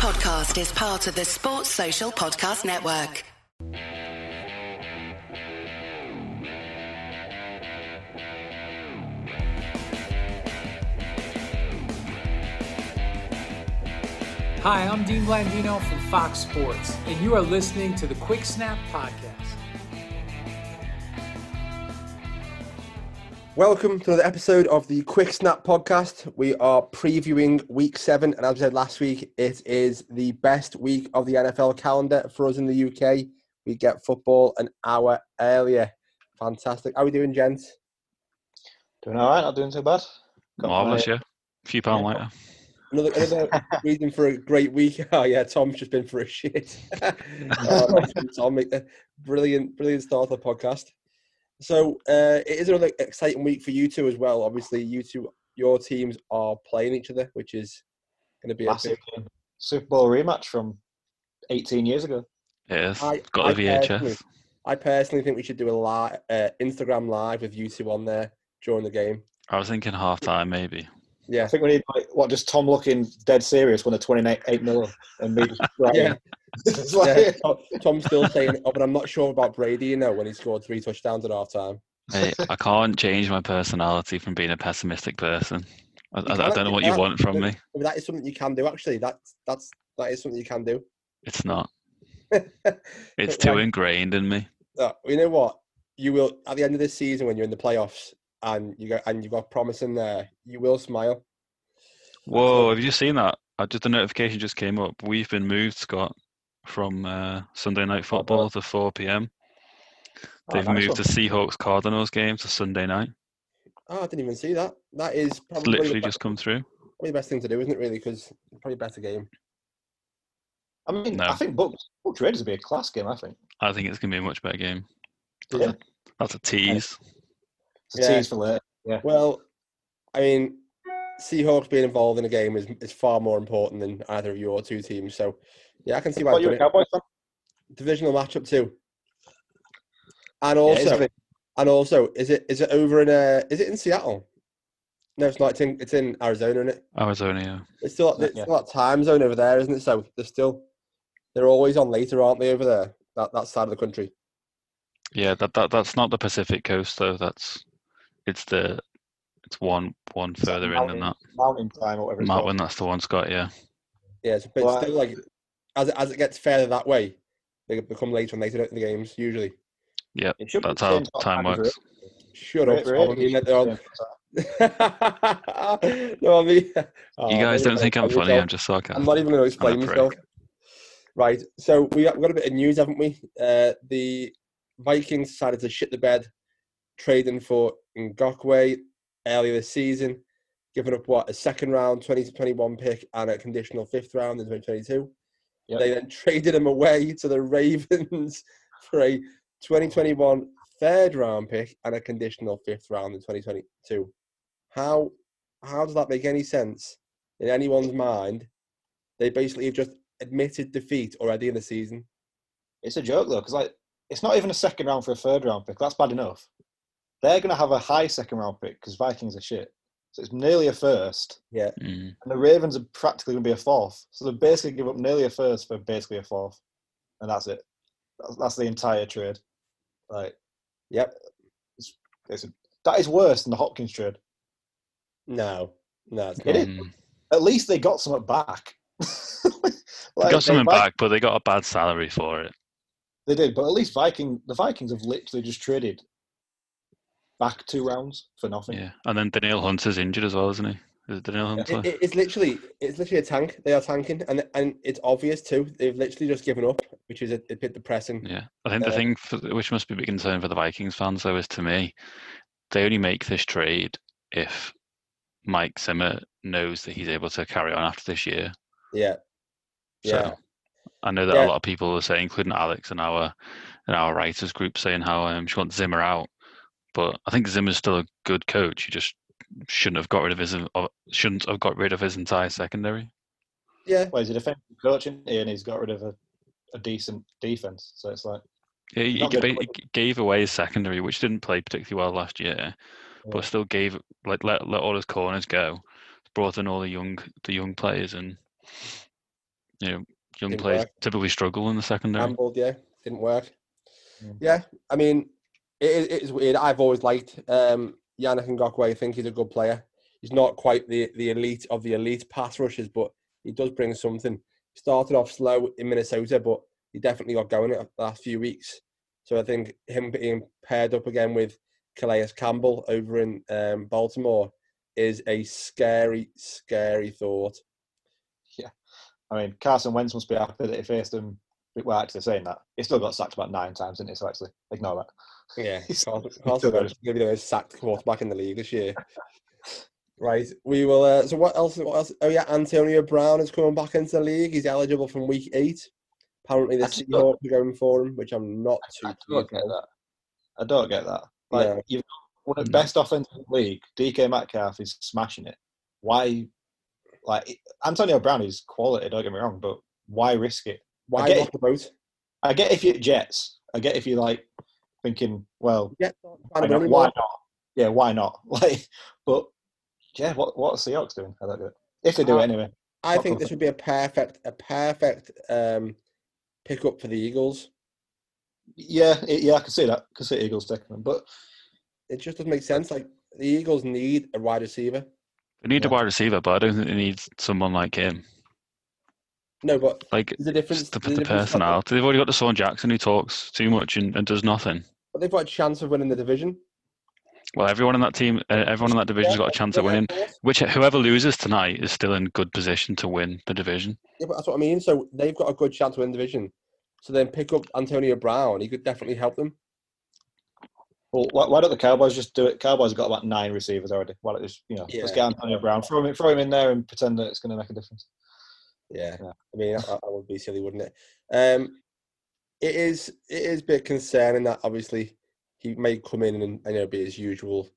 podcast is part of the Sports Social Podcast Network. Hi, I'm Dean Blandino from Fox Sports, and you are listening to the Quick Snap Podcast. Welcome to another episode of the Quick Snap Podcast. We are previewing week seven, and as we said last week, it is the best week of the NFL calendar for us in the UK. We get football an hour earlier. Fantastic. How are we doing, gents? Doing all right, not doing too bad. Got Marvellous, my- yeah. A few pound later. Another, another reason for a great week. Oh yeah, Tom's just been for oh, a shit. oh, nice one, Tom, brilliant, brilliant start to the podcast. So uh, it is another exciting week for you two as well. Obviously, you two, your teams are playing each other, which is going to be a big. Super Bowl rematch from 18 years ago. Yes, I- Got I the personally- VHS. I personally think we should do a live, uh, Instagram live with you two on there during the game. I was thinking half time, maybe. Yeah, I think we need like what just Tom looking dead serious when the 28 mil and me just crying. yeah. It's like- yeah. Tom's still saying, "Oh, but I'm not sure about Brady." You know, when he scored three touchdowns at half time. Hey, I can't change my personality from being a pessimistic person. I, I, I don't know what you want from me. That is something you can do. Actually, that's that's that is something you can do. It's not. It's too Right. ingrained in me. Uh, you know what? You will at the end of this season when you're in the playoffs and you got and you've got promising there. You will smile. Whoa, have you just seen that? I just the notification just came up. We've been moved, Scott, from uh, Sunday night football to 4 p.m. Oh, They've nice moved the. Seahawks Cardinals game to Sunday night. Oh, I didn't even see that. That is It's probably literally the, just come through. probably the best thing to do, isn't it? Really, because probably a better game. I mean, No. I think Bucs, Bucs Raiders would be a class game, I think. I think it's gonna be a much better game. Yeah. That's a tease. It's a Yeah. tease for later. Yeah. Well, I mean, Seahawks being involved in a game is is far more important than either of your two teams. So, yeah, I can see why. What, they've you a done it. Cowboys fan? Divisional matchup too. And also, a bit- and also, is it is it over in uh is it in Seattle? No, it's not. It's in it's in Arizona, isn't it? Arizona, yeah. It's still it's yeah. still that time zone over there, isn't it? So they're still they're always on later, aren't they? Over there, that that side of the country. Yeah, that, that that's not the Pacific coast though. That's it's the it's one one it's like further in than that. Mountain time or whatever it's Mountain, called. that's the one, Scott. Yeah, Yeah, it's, but Well, still like as it, as it gets further that way, they become later and later in the games usually. Yeah, that's how time works. Shut up! Tom, I mean, they're on- no, I mean, oh, you guys don't think I'm funny? go. I'm just sarcastic. I'm not even going to explain myself. Right. So we got, we got a bit of news, haven't we? Uh, the Vikings decided to shit the bed, trading for Ngakoue earlier this season, giving up what a second round 2021 pick and a conditional fifth round in 2022. Yep. They then traded him away to the Ravens for a 2021 third round pick and a conditional fifth round in 2022. How how does that make any sense in anyone's mind? They basically have just admitted defeat already in the season. It's a joke though, because like it's not even a second round for a third round pick. That's bad enough. They're going to have a high second round pick because Vikings are shit. So it's nearly a first, Yeah, Mm. and the Ravens are practically going to be a fourth. So they basically give up nearly a first for basically a fourth, and that's it. That's, that's the entire trade. Like yep. it's a, that is worse than the Hopkins trade. No, no, it's not. is. Mm. At least they got something back. They got something Vi- back, but they got a bad salary for it. They did, but at least Viking the Vikings have literally just traded back two rounds for nothing. Yeah, and then Danielle Hunter's injured as well, isn't he? Is it Danielle Hunter? It, it- it's literally it's literally a tank. They are tanking, and and it's obvious too. They've literally just given up, which is a, a bit depressing. Yeah, I think the Uh, thing for, which must be a big concern for the Vikings fans, though, is to me, they only make this trade if Mike Zimmer knows that he's able to carry on after this year. Yeah, So yeah, I know that Yeah. a lot of people are saying, including Alex and our and our writers group, saying how um, she wants Zimmer out. But I think Zimmer's still a good coach. He just shouldn't have got rid of his shouldn't have got rid of his entire secondary. yeah. Well, he's a defensive coach, isn't he? and he's got rid of a, a decent defense. So it's like Yeah, he, he he gave away his secondary, which didn't play particularly well last year, Yeah. but still gave like let let all his corners go. Brought in all the young the young players, and You know, young Didn't players work. typically struggle in the secondary. Gambled, yeah, didn't work. Yeah, I mean, it, is- it is weird. I've always liked um, Yannick Ngakoue. I think he's a good player. He's not quite the, the elite of the elite pass rushers, but he does bring something. Started off slow in Minnesota, but he definitely got going in the last few weeks. So I think him being paired up again with Calais Campbell over in um, Baltimore is a scary, scary thought. Yeah. I mean, Carson Wentz must be happy that he faced him. Well, actually, saying that, he still got sacked about nine times, didn't he? So actually, ignore that. Yeah, He's- Carson he's Carson still Wentz is going to be the most sacked quarterback in the league this year. Right, we will. Uh, so what else? What else? Oh yeah, Antonio Brown is coming back into the league. He's eligible from week eight. Apparently, the I Seahawks are going for him, which I'm not too. I don't get that. I don't get that. Like No. you've got one of the best offensive in the league. DK Metcalf is smashing it. Why? Like Antonio Brown is quality. Don't get me wrong, but why risk it? Why get rock the boat? I get if you're Jets. I get if you like thinking, well, Yeah, why not? Why not? Yeah, why not? Like, but yeah, what what are Seahawks doing? I don't get it. If they do Uh, it anyway. I think this would be a perfect, a perfect um, pickup for the Eagles. Yeah, it, yeah, I can see that. I can see Eagles taking them, but It just doesn't make sense. Like the Eagles need a wide receiver. They need a Yeah. wide receiver, but I don't think they need someone like him. No, but Like there's a difference. just the, there's the difference like- personality. They've already got DeSean Jackson who talks too much and, and does nothing. But they've got a chance of winning the division. Well, everyone in that team, uh, everyone in that division's got a chance of winning. course. Which whoever loses tonight is still in good position to win the division. Yeah, but that's what I mean. So they've got a good chance to win the division. So then pick up Antonio Brown. He could definitely help them. well, why, why don't the Cowboys just do it? Cowboys have got about nine receivers already. Why don't just you know let's get Antonio Brown, throw him, throw him in there, and pretend that it's going to make a difference. Yeah, Yeah. I mean, that, that would be silly, wouldn't it? Um, it is. It is a bit concerning that obviously he may come in and you know be his usual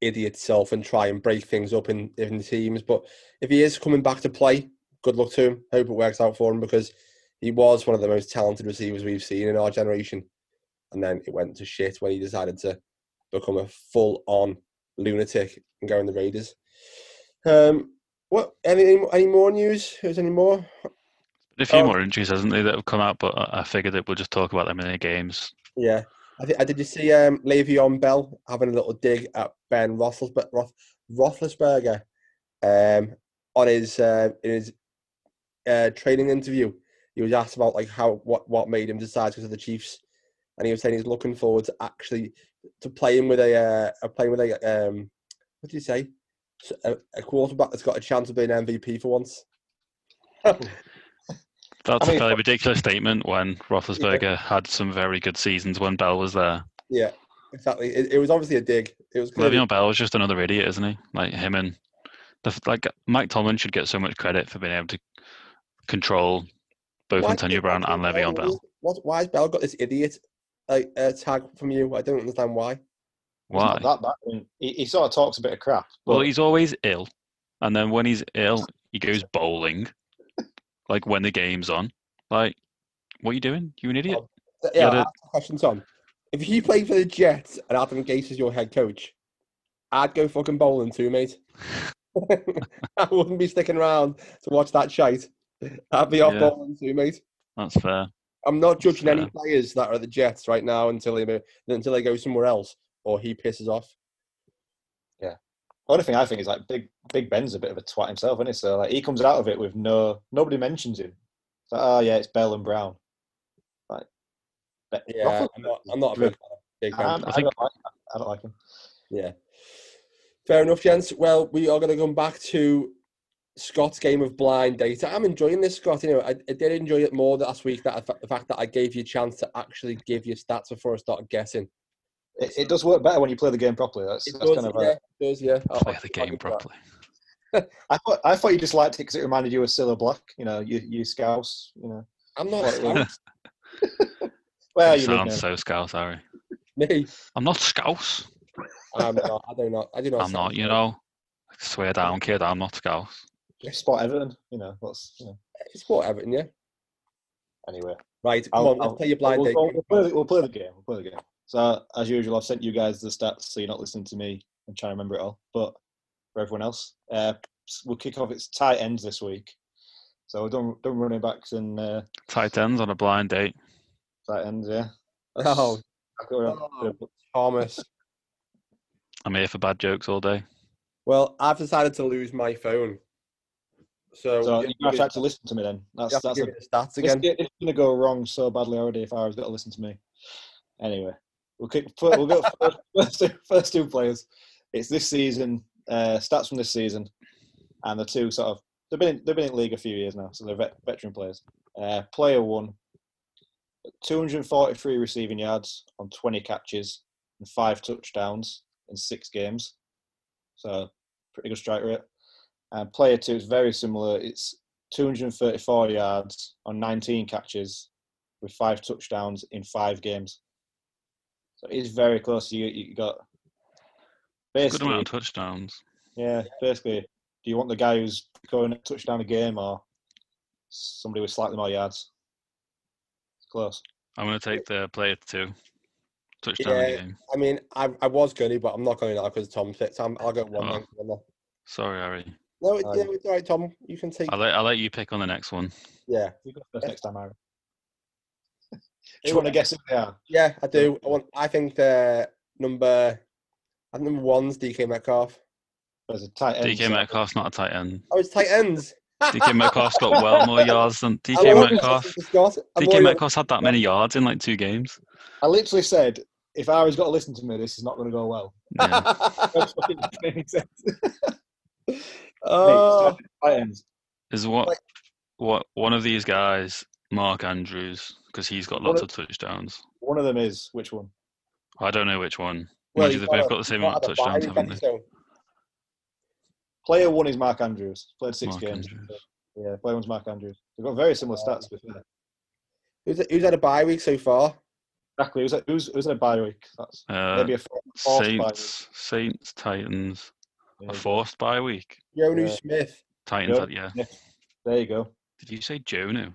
idiot self and try and break things up in in teams. But if he is coming back to play, good luck to him. Hope it works out for him because he was one of the most talented receivers we've seen in our generation. And then it went to shit when he decided to become a full on lunatic and go in the Raiders. Um, what? Any any more news? Is any more? A few Oh. more injuries, hasn't there, that have come out, but I figured that we'll just talk about them in the games. Yeah. I, th- I did you see um, Le'Veon Bell having a little dig at Ben Roethlisberger, Roth, Roethlisberger um, on his uh, in his uh, training interview. He was asked about like how what what made him decide to go to the Chiefs, and he was saying he's looking forward to actually to playing with a uh, playing with a um, what did you say? S- A, a quarterback that's got a chance of being MVP for once. That's I mean- a fairly ridiculous statement when Roethlisberger had some very good seasons when Bell was there. Yeah, exactly. It, it was obviously a dig. It was clearly, Le'Veon Bell is just another idiot, isn't he? Like him and the, like Mike Tomlin should get so much credit for being able to control both Why- Antonio Brown and Le'Veon Bell. What, why has Bell got this idiot like uh, tag from you? I don't understand why. He's Why? not that bad. I mean, he, he sort of talks a bit of crap. But Well, he's always ill, and then when he's ill, he goes bowling. like when the game's on. Like, what are you doing? You an idiot? Uh, Yeah, a question, Tom. If you played for the Jets and Adam Gase is your head coach, I'd go fucking bowling too, mate. I wouldn't be sticking around to watch that shite. I'd be off Yeah. bowling too, mate. That's fair. I'm not judging any players that are at the Jets right now until they until they go somewhere else or he pisses off. Yeah. The only thing I think is like Big Big Ben's a bit of a twat himself, isn't he? So like he comes out of it with no nobody mentions him. It's like, oh yeah, it's Bell and Brown. Like, Be- Yeah, Roethlisberger- I'm not, I'm not a big, fan big I, fan. I, I think- don't like, I don't like him. Yeah. Fair enough, gents. Well, we are going to come back to Scott's game of blind date. I'm enjoying this, Scott. You know, I, I did enjoy it more last week. That the fact that I gave you a chance to actually give your stats before I started guessing. It, it does work better when you play the game properly. That's, It that's does, kind of. yeah, A, it does, yeah. I'll- Play the game properly. I thought I thought you just liked it because it reminded you of Cilla Black. You know, you you Scouse. You know, I'm not Well, Scouse. well, You you live sound now. so scouse, Harry. Me. I'm not scouse. I'm not. I do not. I do not. I'm not, you Scouse. know. I swear down, kid. I'm not scouse. Spot Everton. You know, that's you know. It's Sport Everton, yeah. Anyway, Right, come I'll- on, let's I'll- play your blind we'll, data. we'll, we'll play we'll play the game. We'll play the game. So as usual, I've sent you guys the stats, so you're not listening to me and trying to remember it all. But for everyone else, uh, we'll kick off. It's tight ends this week. So we've done, done running backs and uh, Tight ends on a blind date. tight ends, yeah. Oh, Exactly what I'm- Oh. Thomas. I'm here for bad jokes all day. Well, I've decided to lose my phone. So, So you you have to have actually listen to me then. That's that's a, the stats again. it's going to go wrong so badly already if I was got to listen to me. Anyway, we'll kick, we'll go first, first, two, players. It's this season, uh, stats from this season, and the two sort of they've been in, they've been in league a few years now, so they're vet, veteran players. Uh, player one, 243 receiving yards on 20 catches and five touchdowns in six games, so pretty good strike rate. And player two is very similar. It's 234 yards on 19 catches with five touchdowns in five games. So he's very close. You you got Good basically amount of touchdowns. yeah. Basically, do you want the guy who's going a touchdown a game or somebody with slightly more yards? It's close. I'm going to take the player two. Touchdown Yeah. game. I mean, I, I was going to, but I'm not going to now because Tom fits. I'm, I'll go one. Oh. then, more. Sorry, Harry. No, it, Oh, yeah, it's all right, Tom. You can take. I'll let, I'll let you pick on the next one. Yeah, You go first next time, Aaron. Do you want to guess who they are? yeah, I do. I want. I think the number. I think number one's DK Metcalf. There's a tight end. DK Metcalf's not a tight end. Oh, it's tight ends. DK Metcalf's got well more yards than DK love it. Metcalf. Scott. DK already- Metcalf's had that many yards in like two games. I literally said, if Ari's got to listen to me, this is not going to go well. Yeah. That's fucking makes sense. oh, Is what what one of these guys, Mark Andrews, because he's got lots of touchdowns. One of them is which one? I don't know which one. well, you, they've both a- got the same amount of had a bye touchdowns, haven't they? so- Player one is Mark Andrews. Played six Mark games. Andrews. Yeah, player one's Mark Andrews. They've got very similar stats. To be fair. Who's, who's had a bye week so far? Exactly. Who's, who's, who's in a bye week? That's Uh, maybe a four- forced bye week. Saints, Saints, Titans, Yeah. a forced bye week. Jonnu Yeah. Smith. Titans, Yep. had, yeah. Yeah. There you go. Did you say Jonnu?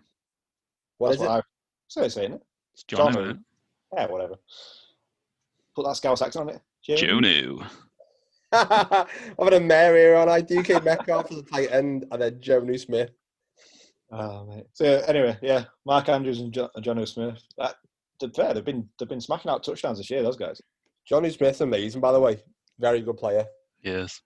What That's is it? What I say, saying it. It's John, Jonnu. isn't? Yeah, whatever. Put that Scouse accent on it. Jonnu. I've having a mare here on. I DK Metcalf as a tight end, and then Jonnu Smith. Oh, mate. So anyway, yeah, Mark Andrews and John, John O. Smith. That, to be fair, they've been they've been smacking out touchdowns this year. Those guys. Jonnu Smith, amazing, by the way. Very good player. Yes.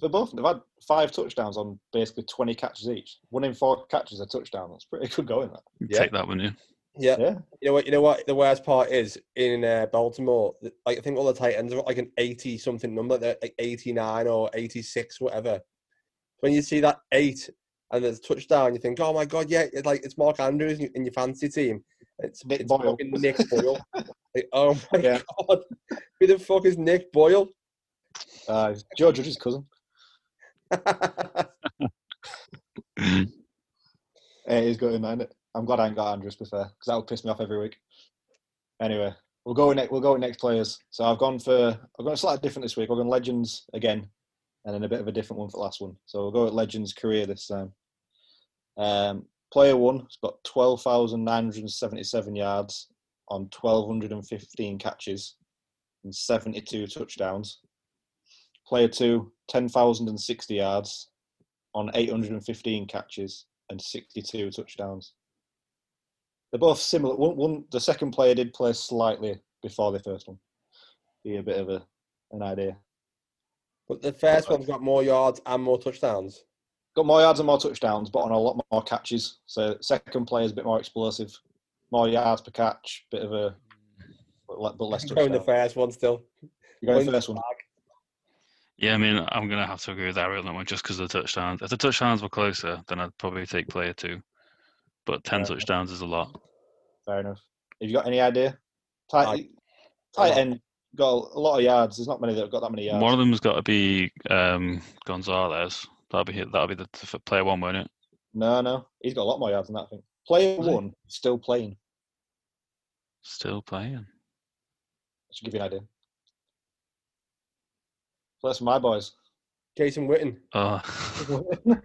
They're both. They've had five touchdowns on basically twenty catches each. One in four catches a touchdown. That's pretty good going. That. Yeah. Take that, wouldn't you? Yeah. Yeah. You know what? You know what? The worst part is in uh, Baltimore. Like I think all the tight ends are like an eighty something number. They're like eighty nine or eighty six, whatever. When you see that eight and there's a touchdown, you think, "Oh my god, yeah!" It's like it's Mark Andrews in in your fantasy team. It's Nick it's Boyle. fucking Nick Boyle. Like, oh my Yeah. god, who the fuck is Nick Boyle? Uh, he's Joe Judge's cousin. Yeah, he's got in mind it. I'm glad I ain't got Andrews, to be fair, because that would piss me off every week. Anyway, we'll go with next. We'll go with next players. So I've gone for. I've gone slightly different this week. I've gone legends again, and then a bit of a different one for the last one. So we'll go with legends career this time. Um, player one has got twelve thousand nine hundred seventy-seven yards on twelve hundred and fifteen catches and seventy-two touchdowns. Player two, 10,060 yards on 815 catches and 62 touchdowns. They're both similar. One, one, the second player did play slightly before the first one. Be a bit of a, an idea. but the first one's got more yards and more touchdowns. Got more yards and more touchdowns, but on a lot more catches. So second player is a bit more explosive, more yards per catch, bit of a, but, less I'm going the first one still. You're going Going first one. Yeah, I mean, I'm going to have to agree with Ariel on that one just because of the touchdowns. If the touchdowns were closer, then I'd probably take player two. But 10 Yeah. touchdowns is a lot. Fair enough. Have you got any idea? Tight, I- tight end got a lot of yards. There's not many that have got that many yards. One of them's got to be um, Gonzalez. That'll be that'll be the the player one, won't it? No, no, he's got a lot more yards than that. I think. Player Does he? one still playing. Still playing. Should give you an idea. So that's my boys. Jason Witten. Oh,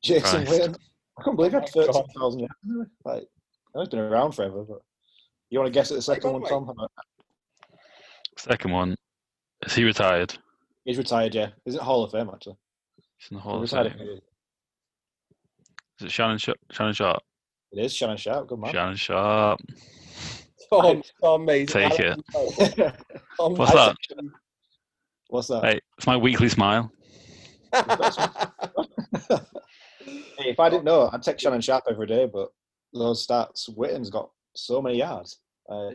Jason Christ. Witten. I can't believe he had oh thirteen thousand yards. Like, I know he's been around forever, but you want to guess at the second one. Tom? second one. Is he retired? He's retired. Yeah, Is it Hall of Fame actually. He's in the He Hall of retired. Fame. Is it Shannon Sharpe? Shannon Sharpe? It is Shannon Sharpe. Good man. Shannon Sharpe. Tom, Tom, mate. Take it. Tom, What's I- that? What's that? Hey, it's my weekly smile. Hey, if I didn't know, I'd take Shannon Sharpe every day, but those stats, Witten's got so many yards. Uh,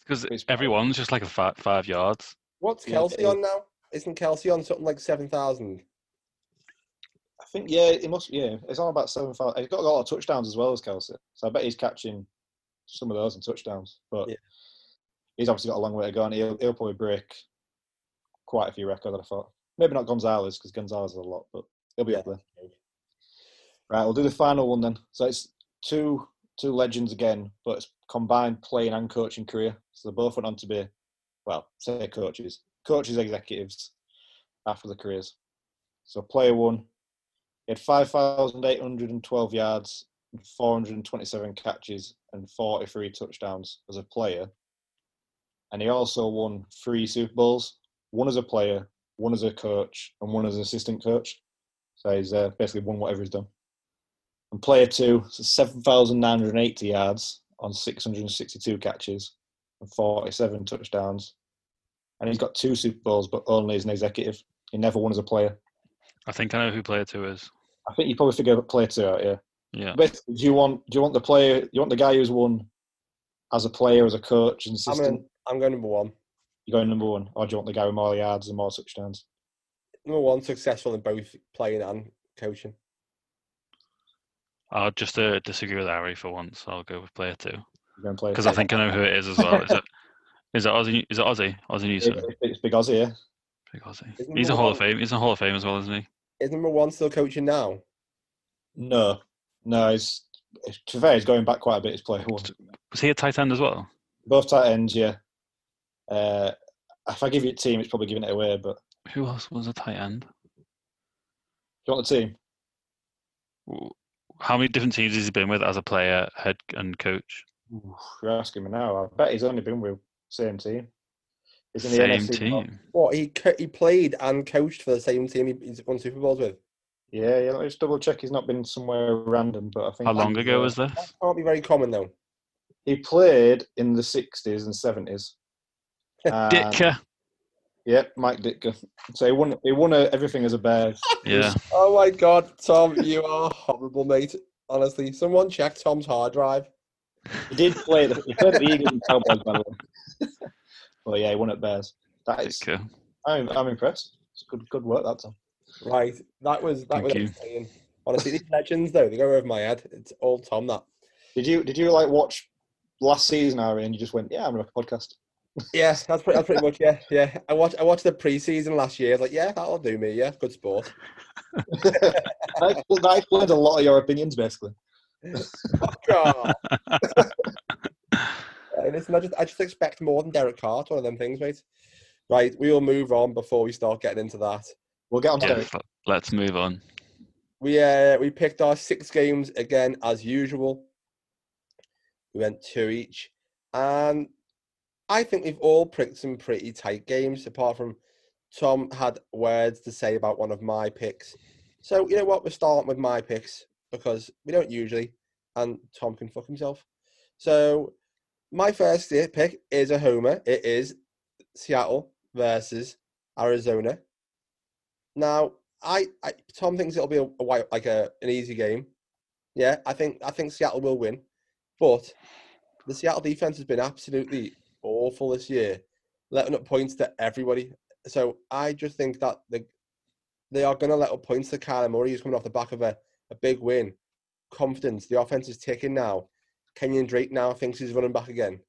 Because It's- everyone's just like a five, five yards. What's Kelce on now? Isn't Kelce on something like 7,000? I think, yeah, it must, yeah, it's on about seven thousand. He's got a lot of touchdowns as well as Kelce, so I bet he's catching some of those in touchdowns. But Yeah. he's obviously got a long way to go, and he'll, he'll probably break quite a few records. I thought maybe not Gonzalez because Gonzalez has a lot, but he'll be up there. Right, we'll do the final one then. So it's two two legends again, but it's combined playing and coaching career. So they both went on to be, well, say coaches, coaches, executives after the careers. So player one, he had 5,812 yards, 427 catches, and 43 touchdowns as a player. And he also won three Super Bowls, one as a player, one as a coach, and one as an assistant coach. So he's uh, basically won whatever he's done. And player two, so 7,980 yards on 662 catches and 47 touchdowns. And he's got two Super Bowls, but only as an executive. He never won as a player. I think I know who player two is. I think you probably figure out player two out, yeah. Yeah. Basically, do you want do you want the player you want the guy who's won as a player, as a coach and I'm assistant? going, I'm going number one. You go number one, or do you want the guy with more yards and more touchdowns? Number one, successful in both playing and coaching. I'll just uh, disagree with Harry for once. I'll go with player two You're play because I think I know who it is as well. Is it? Is it Ozzie? Is it Ozzie? Ozzie Newsome. it's, it's big Aussie, yeah. Big Ozzie. Isn't He's a number Hall of Fame. He's a Hall of Fame as well, isn't he? Is number one still coaching now? No, no, he's to be fair, he's going back quite a bit. He's player one. Was he a tight end as well? Both tight ends, yeah. Uh, if I give you a team, it's probably giving it away. But Who else was a tight end? do you want the team? How many different teams has he been with as a player, head, and coach? You're asking me now. I bet he's only been with the same team. He's in the Same NFC North. team. What he he played and coached for the same team he- he's won Super Bowls with. Yeah, yeah. Let's double check. He's not been somewhere random, but I think How long ago was this? That can't be very common though. He played in the sixties and seventies. Ditka. Yep, Mike Ditka. So he won. He won uh, everything as a bear. Yeah. Oh my God, Tom, you are horrible, mate. Honestly, someone check Tom's hard drive. He did play. The, he played the Eagles and Cowboys, by the way. Well, yeah, he won at Bears. That is. Ditka. I'm, I'm impressed. It's good, good work that time. Right, that was that Thank was you. insane. Honestly, these legends though, they go over my head. It's all Tom that. Did you did you like watch last season, Ari, and you just went, yeah, I'm gonna make a podcast. Yeah, that's pretty, that's pretty much yeah, yeah. I watched I watched the preseason last year. Like, yeah, that'll do me. Yeah, good sport. that, expl- that explains a lot of your opinions, basically. God. Hey, listen, I just I just expect more than Derek Carr. It's one of them things, mate. Right, we will move on before we start getting into that. We'll get on to Yeah, Derek. let's move on. We uh we picked our six games again as usual. We went two each, and I think we've all picked some pretty tight games. Apart from Tom had words to say about one of my picks, so you know what? We're starting with my picks because we don't usually, and Tom can fuck himself. So my first pick is a homer. It is Seattle versus Arizona. Now, I, I Tom thinks it'll be a, a like a an easy game. Yeah, I think I think Seattle will win, but the Seattle defense has been absolutely awful this year, letting up points to everybody. So I just think that the they are going to let up points to Kyler Murray, who's coming off the back of a, a big win. Confidence, the offense is ticking now. Kenyan Drake now thinks he's running back again.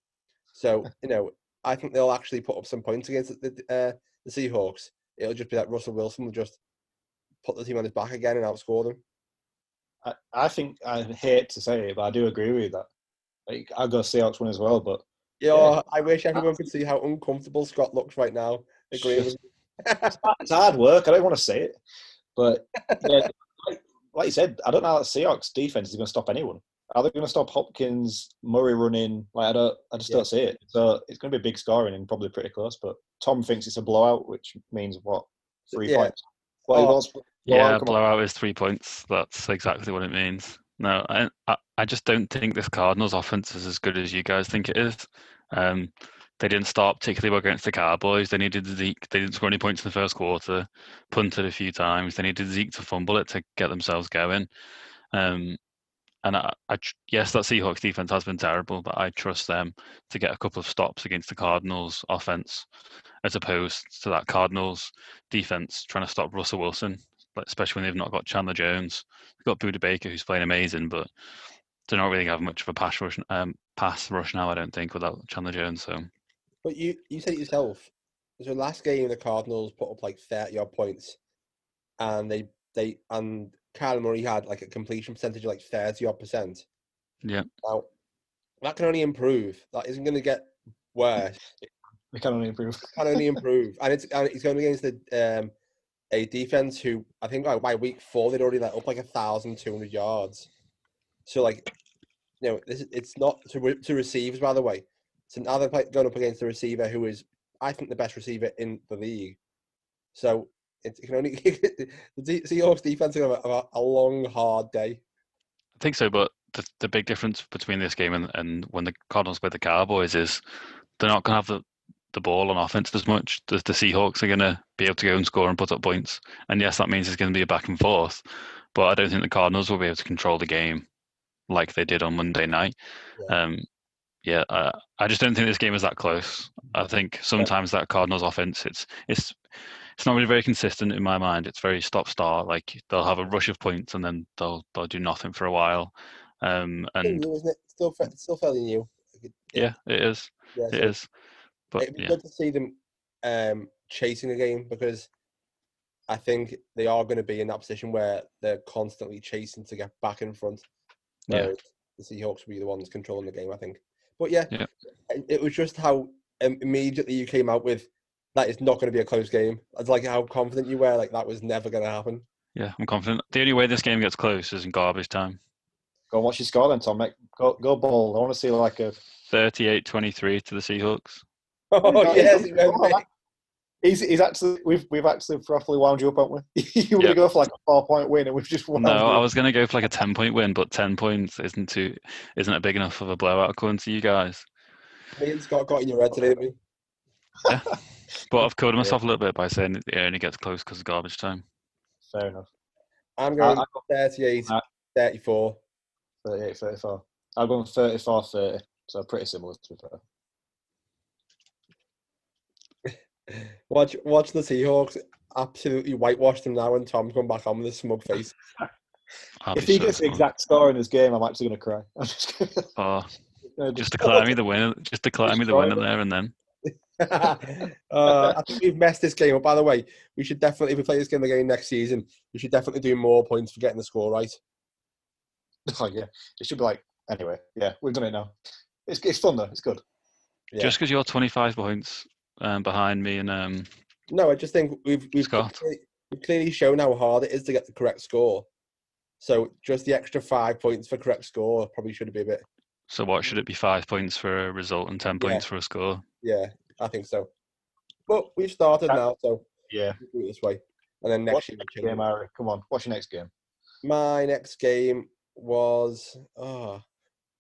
So you know, I think they'll actually put up some points against the uh, the Seahawks. It'll just be like Russell Wilson will just put the team on his back again and outscore them. I, I think I hate to say it, but I do agree with that. Like, I'll go Seahawks win as well, but You know, I wish everyone could see how uncomfortable Scott looks right now. Agree it's hard work. I don't want to say it, but yeah, like, like you said, I don't know how the Seahawks defense is going to stop anyone. Are they going to stop Hopkins, Murray running? Like I don't, I just Yeah. don't see it. So it's going to be a big scoring and probably pretty close. But Tom thinks it's a blowout, which means what three Yeah. points. Well, he Oh. wants Yeah, come on. blowout is three points. That's exactly what it means. No, I, I, just don't think this Cardinals offense is as good as you guys think it is. Um, they didn't start particularly well against the Cowboys. They needed Zeke. They didn't score any points in the first quarter. Punted a few times. They needed Zeke to fumble it to get themselves going. Um, and I, I, yes, that Seahawks defense has been terrible, but I trust them to get a couple of stops against the Cardinals offense, as opposed to that Cardinals defense trying to stop Russell Wilson, especially when they've not got Chandler Jones. They've got Budda Baker, who's playing amazing, but they don't really have much of a pass rush, um, pass rush now. I don't think without Chandler Jones. So But you, you said it yourself. So last game, the Cardinals put up like 30 odd points, and they they and Kyler Murray had like a completion percentage of like 30 odd percent. yeah, Now that can only improve. That isn't going to get worse. We can only improve. It can only improve, and it's and it's going against the um, a defense who I think like by week four they'd already let up like a thousand two hundred yards. So like, you know, this it's not to to receivers by the way. So now they're going up against the receiver who is I think the best receiver in the league. So it, it can only the Seahawks defense have a, a long hard day. I think so. But the the big difference between this game and, and when the Cardinals play the Cowboys is they're not going to have the the ball on offense as much. The, the Seahawks are going to be able to go and score and put up points. And yes, that means it's going to be a back and forth. But I don't think the Cardinals will be able to control the game like they did on Monday night. Yeah. Um, yeah, uh, I just don't think this game is that close. I think sometimes that Cardinals offense, it's it's it's not really very consistent in my mind. It's very stop start. Like they'll have a rush of points and then they'll they'll do nothing for a while. Um, and New, isn't it? Still, still fairly new. yeah, it is. Yeah, It so- is. But It'd be yeah, good to see them um, chasing a game because I think they are going to be in that position where they're constantly chasing to get back in front. Yeah. The Seahawks will be the ones controlling the game, I think. But yeah, Yeah. it, it was just how um, immediately you came out with that it's not going to be a close game. It's like how confident you were, like that was never going to happen. yeah, I'm confident. The only way this game gets close is in garbage time. Go and watch your score then, Tom. Mate. Go, go ball. I want to see like a. 38-23 to the Seahawks. Oh, No, yes, he's- went big. He's, he's actually we've we've actually roughly wound you up, haven't we? you were Yeah. gonna go for like a four point win, and we've just won. No, you I was going to go for like a 10 point win, but 10 points isn't too isn't a big enough of a blowout according to you guys. Me and Scott got in your head today, didn't we? But I've killed myself a little bit by saying that it only gets close because of garbage time. Fair enough. I'm going I 38, Uh, 34. 38, 34. I've gone 34, 30. So pretty similar to be fair. Watch, watch the Seahawks absolutely whitewash them now, and Tom's going back on with a smug face. If he so gets the exact score in this game, I'm actually gonna cry. I'm just gonna, Oh, gonna just declare me the winner. Just declare me the Destroy winner them. there and then. uh, I think we've messed this game up. By the way, we should definitely, if we play this game again next season, we should definitely do more points for getting the score right. oh yeah, it should be like anyway. Yeah, we've done it now. It's it's fun though. It's good. Yeah. Just because you're 25 points um, behind me and um, No, I just think we've we've Scott. clearly, we've clearly shown how hard it is to get the correct score. So just the extra five points for correct score probably should be a bit. so what should it be? Five points for a result and 10 Yeah. points for a score. Yeah, I think so. But we've started Uh, now, so Yeah. we'll do it this way. And then next What's year your next game. Ari? Come on. What's your next game? My next game was oh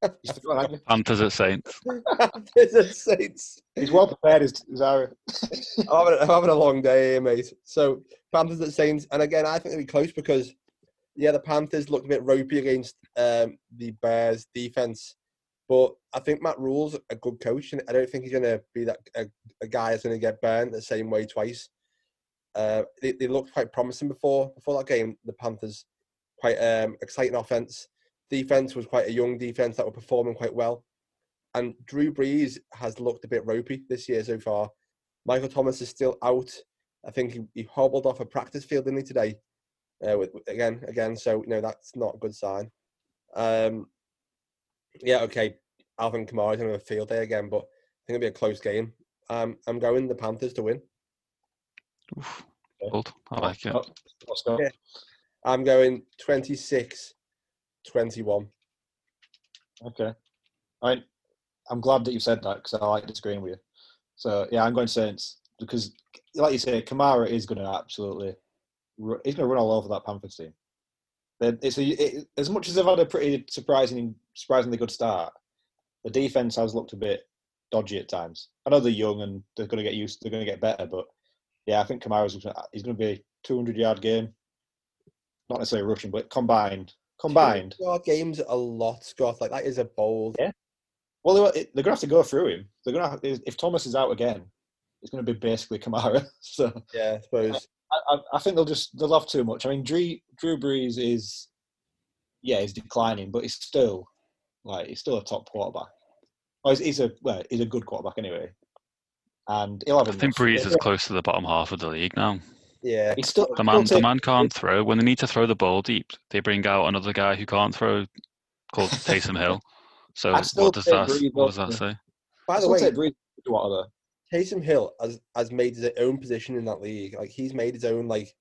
You forgot, haven't? Panthers at Saints. Panthers at Saints. He's well prepared, is, is Ari. I'm having, I'm having a long day here, mate. So Panthers at Saints, and again, I think it'll be close because yeah, the Panthers looked a bit ropey against um, the Bears defense, but I think Matt Rhule's a good coach, and I don't think he's going to be that a, a guy that's going to get burned the same way twice. Uh, they, they looked quite promising before before that game. The Panthers quite um, exciting offense. Defense was quite a young defense that were performing quite well. And Drew Brees has looked a bit ropey this year so far. Michael Thomas is still out. I think he, he hobbled off a practice field, didn't he, today? Uh, with, with- again, again. So no, that's not a good sign. Um, yeah, okay. Alvin Kamara's going to have a field day again, but I think it'll be a close game. Um, I'm going the Panthers to win. Oof, bold. I like it. Let's go. Yeah. I'm going 26 21. Okay. I mean, I'm glad that you said that because I like disagreeing with you. So yeah, I'm going Saints because, like you say, Kamara is going to absolutely he's going to run all over that Panthers team. It's a, it, as much as they've had a pretty surprising, surprisingly good start. The defense has looked a bit dodgy at times. I know they're young and they're going to get used. They're going to get better, but yeah, I think Kamara's he's going to be a 200 yard game. Not necessarily rushing, but combined. Combined. Our games a lot, Scott. Like that is a bold. Yeah. Well, they- they're going to have to go through him. They're going to have, if Thomas is out again, it's going to be basically Kamara. So Yeah, I suppose. I, I- I think they'll just they'll have too much. I mean, Drew Drew Brees is yeah, he's declining, but he's still like he's still a top quarterback. Oh, he's, he's a well, he's a good quarterback anyway, and he'll have. I think enough. Brees is close to the bottom half of the league now. Yeah. He's still The man, the man can't throw. When they need to throw the ball deep, they bring out another guy who can't throw, called Taysom Hill. So what does that Brees what does that say? By the way, take Brees to water though. Taysom Hill has has made his own position in that league. Like he's made his own like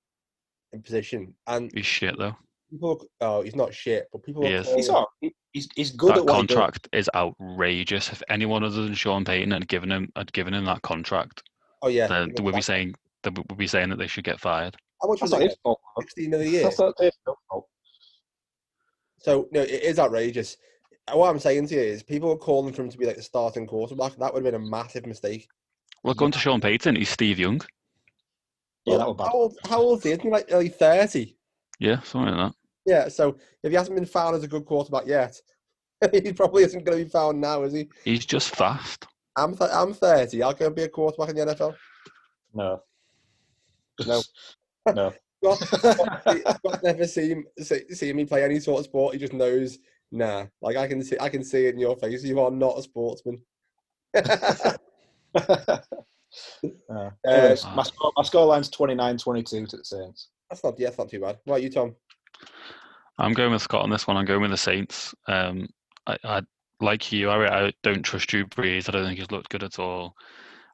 position, and He's shit though. people. Oh, he's not shit, but people. He are is. He's all right. He's he's good that at what he does. contract is outrageous. If anyone other than Sean Payton had given him had given him that contract, Oh yeah. then we'd be saying that we'd be saying that they should get fired. How much was not it? his fault. though. Sixteen of the year. That's not his fault. So no, it is outrageous. What I'm saying to you is, people are calling for him to be like the starting quarterback. That would have been a massive mistake. Well, going to Sean Payton, he's Steve Young. Yeah, Well, that was bad. How old? How old is he? Isn't he like early thirty? Yeah, something like that. Yeah. So if he hasn't been found as a good quarterback yet, he probably isn't going to be found now, is he? He's just fast. I'm th- I'm thirty. I'll go and be a quarterback in the NFL. No. No. no. Scott, Scott, Scott never seen see, seen me play any sort of sport. He just knows. Nah, like I can see, I can see it in your face. You are not a sportsman. Uh, anyways, Uh, my, score, my scoreline's 29-22 to the Saints. That's not. Yeah, that's not too bad. Right, you, Tom. I'm going with Scott on this one. I'm going with the Saints. Um, I, I like you. I, I don't trust Drew Brees. I don't think he's looked good at all.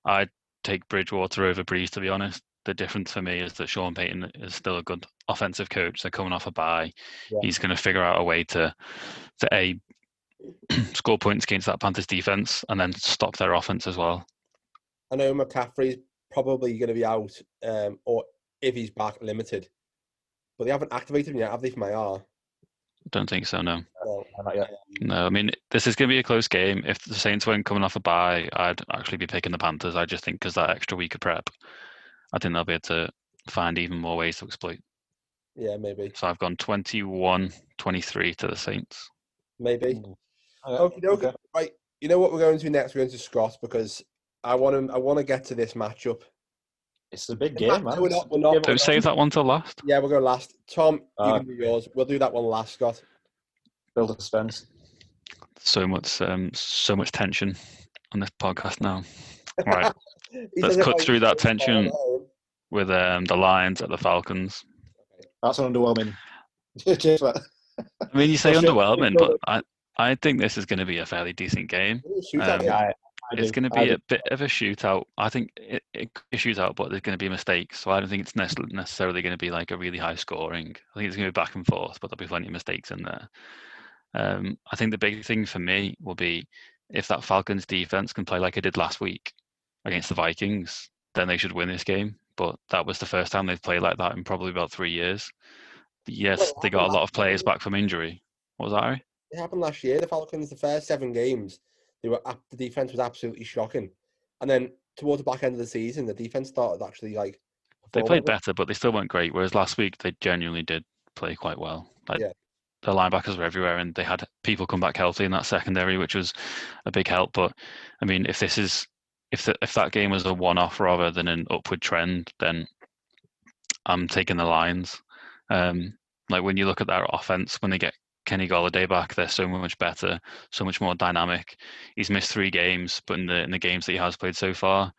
I'd take Bridgewater over Brees, to be honest. The difference for me is that Sean Payton is still a good offensive coach. They're coming off a bye. Yeah. He's going to figure out a way to, to a score points against that Panthers defense and then stop their offense as well. I know McCaffrey's probably going to be out, um, or if he's back, limited. But they haven't activated him yet, have they? From IR. Don't think so. No. No. No, I mean this is going to be a close game. If the Saints weren't coming off a bye, I'd actually be picking the Panthers. I just think because that extra week of prep, I think they'll be able to find even more ways to exploit. Yeah, maybe, So I've gone 21-23 to the Saints. maybe. Okay. Okay, okay. Right. You know what we're going to do next? We're going to Scott because I want to. I want to get to this matchup. It's a big game, fact, man. We're not. We're not. Don't save that one till last. Yeah, we'll go last. Tom, you Uh, can do yours. We'll do that one last, Scott. Build a suspense. So much, um, so much tension on this podcast now. Right, Let's cut through that it's far tension. Home. with um, the Lions at the Falcons. That's an underwhelming. Cheers for that. I mean, you say Well, sure, underwhelming, sure. but I, I think this is going to be a fairly decent game. Ooh, shoot at Um. I, I it's going to be a bit of a shootout. I think it, it could be a shootout, but there's going to be mistakes. So I don't think it's necessarily going to be like a really high scoring. I think it's going to be back and forth, but there'll be plenty of mistakes in there. Um, I think the big thing for me will be if that Falcons defense can play like it did last week against the Vikings, then they should win this game. But that was the first time they've played like that in probably about three years. Yes, they got a lot of players back from injury. What was that, Harry? It happened last year. The Falcons, the first seven games, they were the defense was absolutely shocking, and then towards the back end of the season, the defense started actually like. They played better, but they still weren't great. Whereas last week they genuinely did play quite well. Like Yeah. the linebackers were everywhere, and they had people come back healthy in that secondary, which was a big help. But I mean, if this is if the, if that game was a one-off rather than an upward trend, then I'm taking the Lions. Um, like when you look at their offense, when they get Kenny Golladay back, they're so much better, so much more dynamic. He's missed three games, but in the in the games that he has played so far,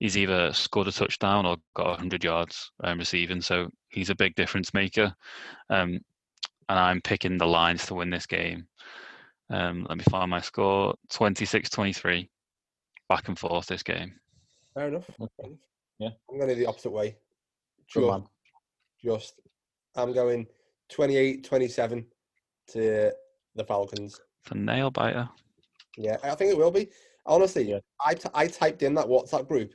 he's either scored a touchdown or got 100 yards um, receiving. So he's a big difference maker. Um, and I'm picking the Lions to win this game. Um, let me find my score 26 23. Back and forth this game. Fair enough. fair enough. Yeah. I'm going the opposite way. Good Just, man. just, I'm going 28-27 to the Falcons. It's a nail biter. Yeah, I think it will be. Honestly, Yeah. I, t- I typed in that WhatsApp group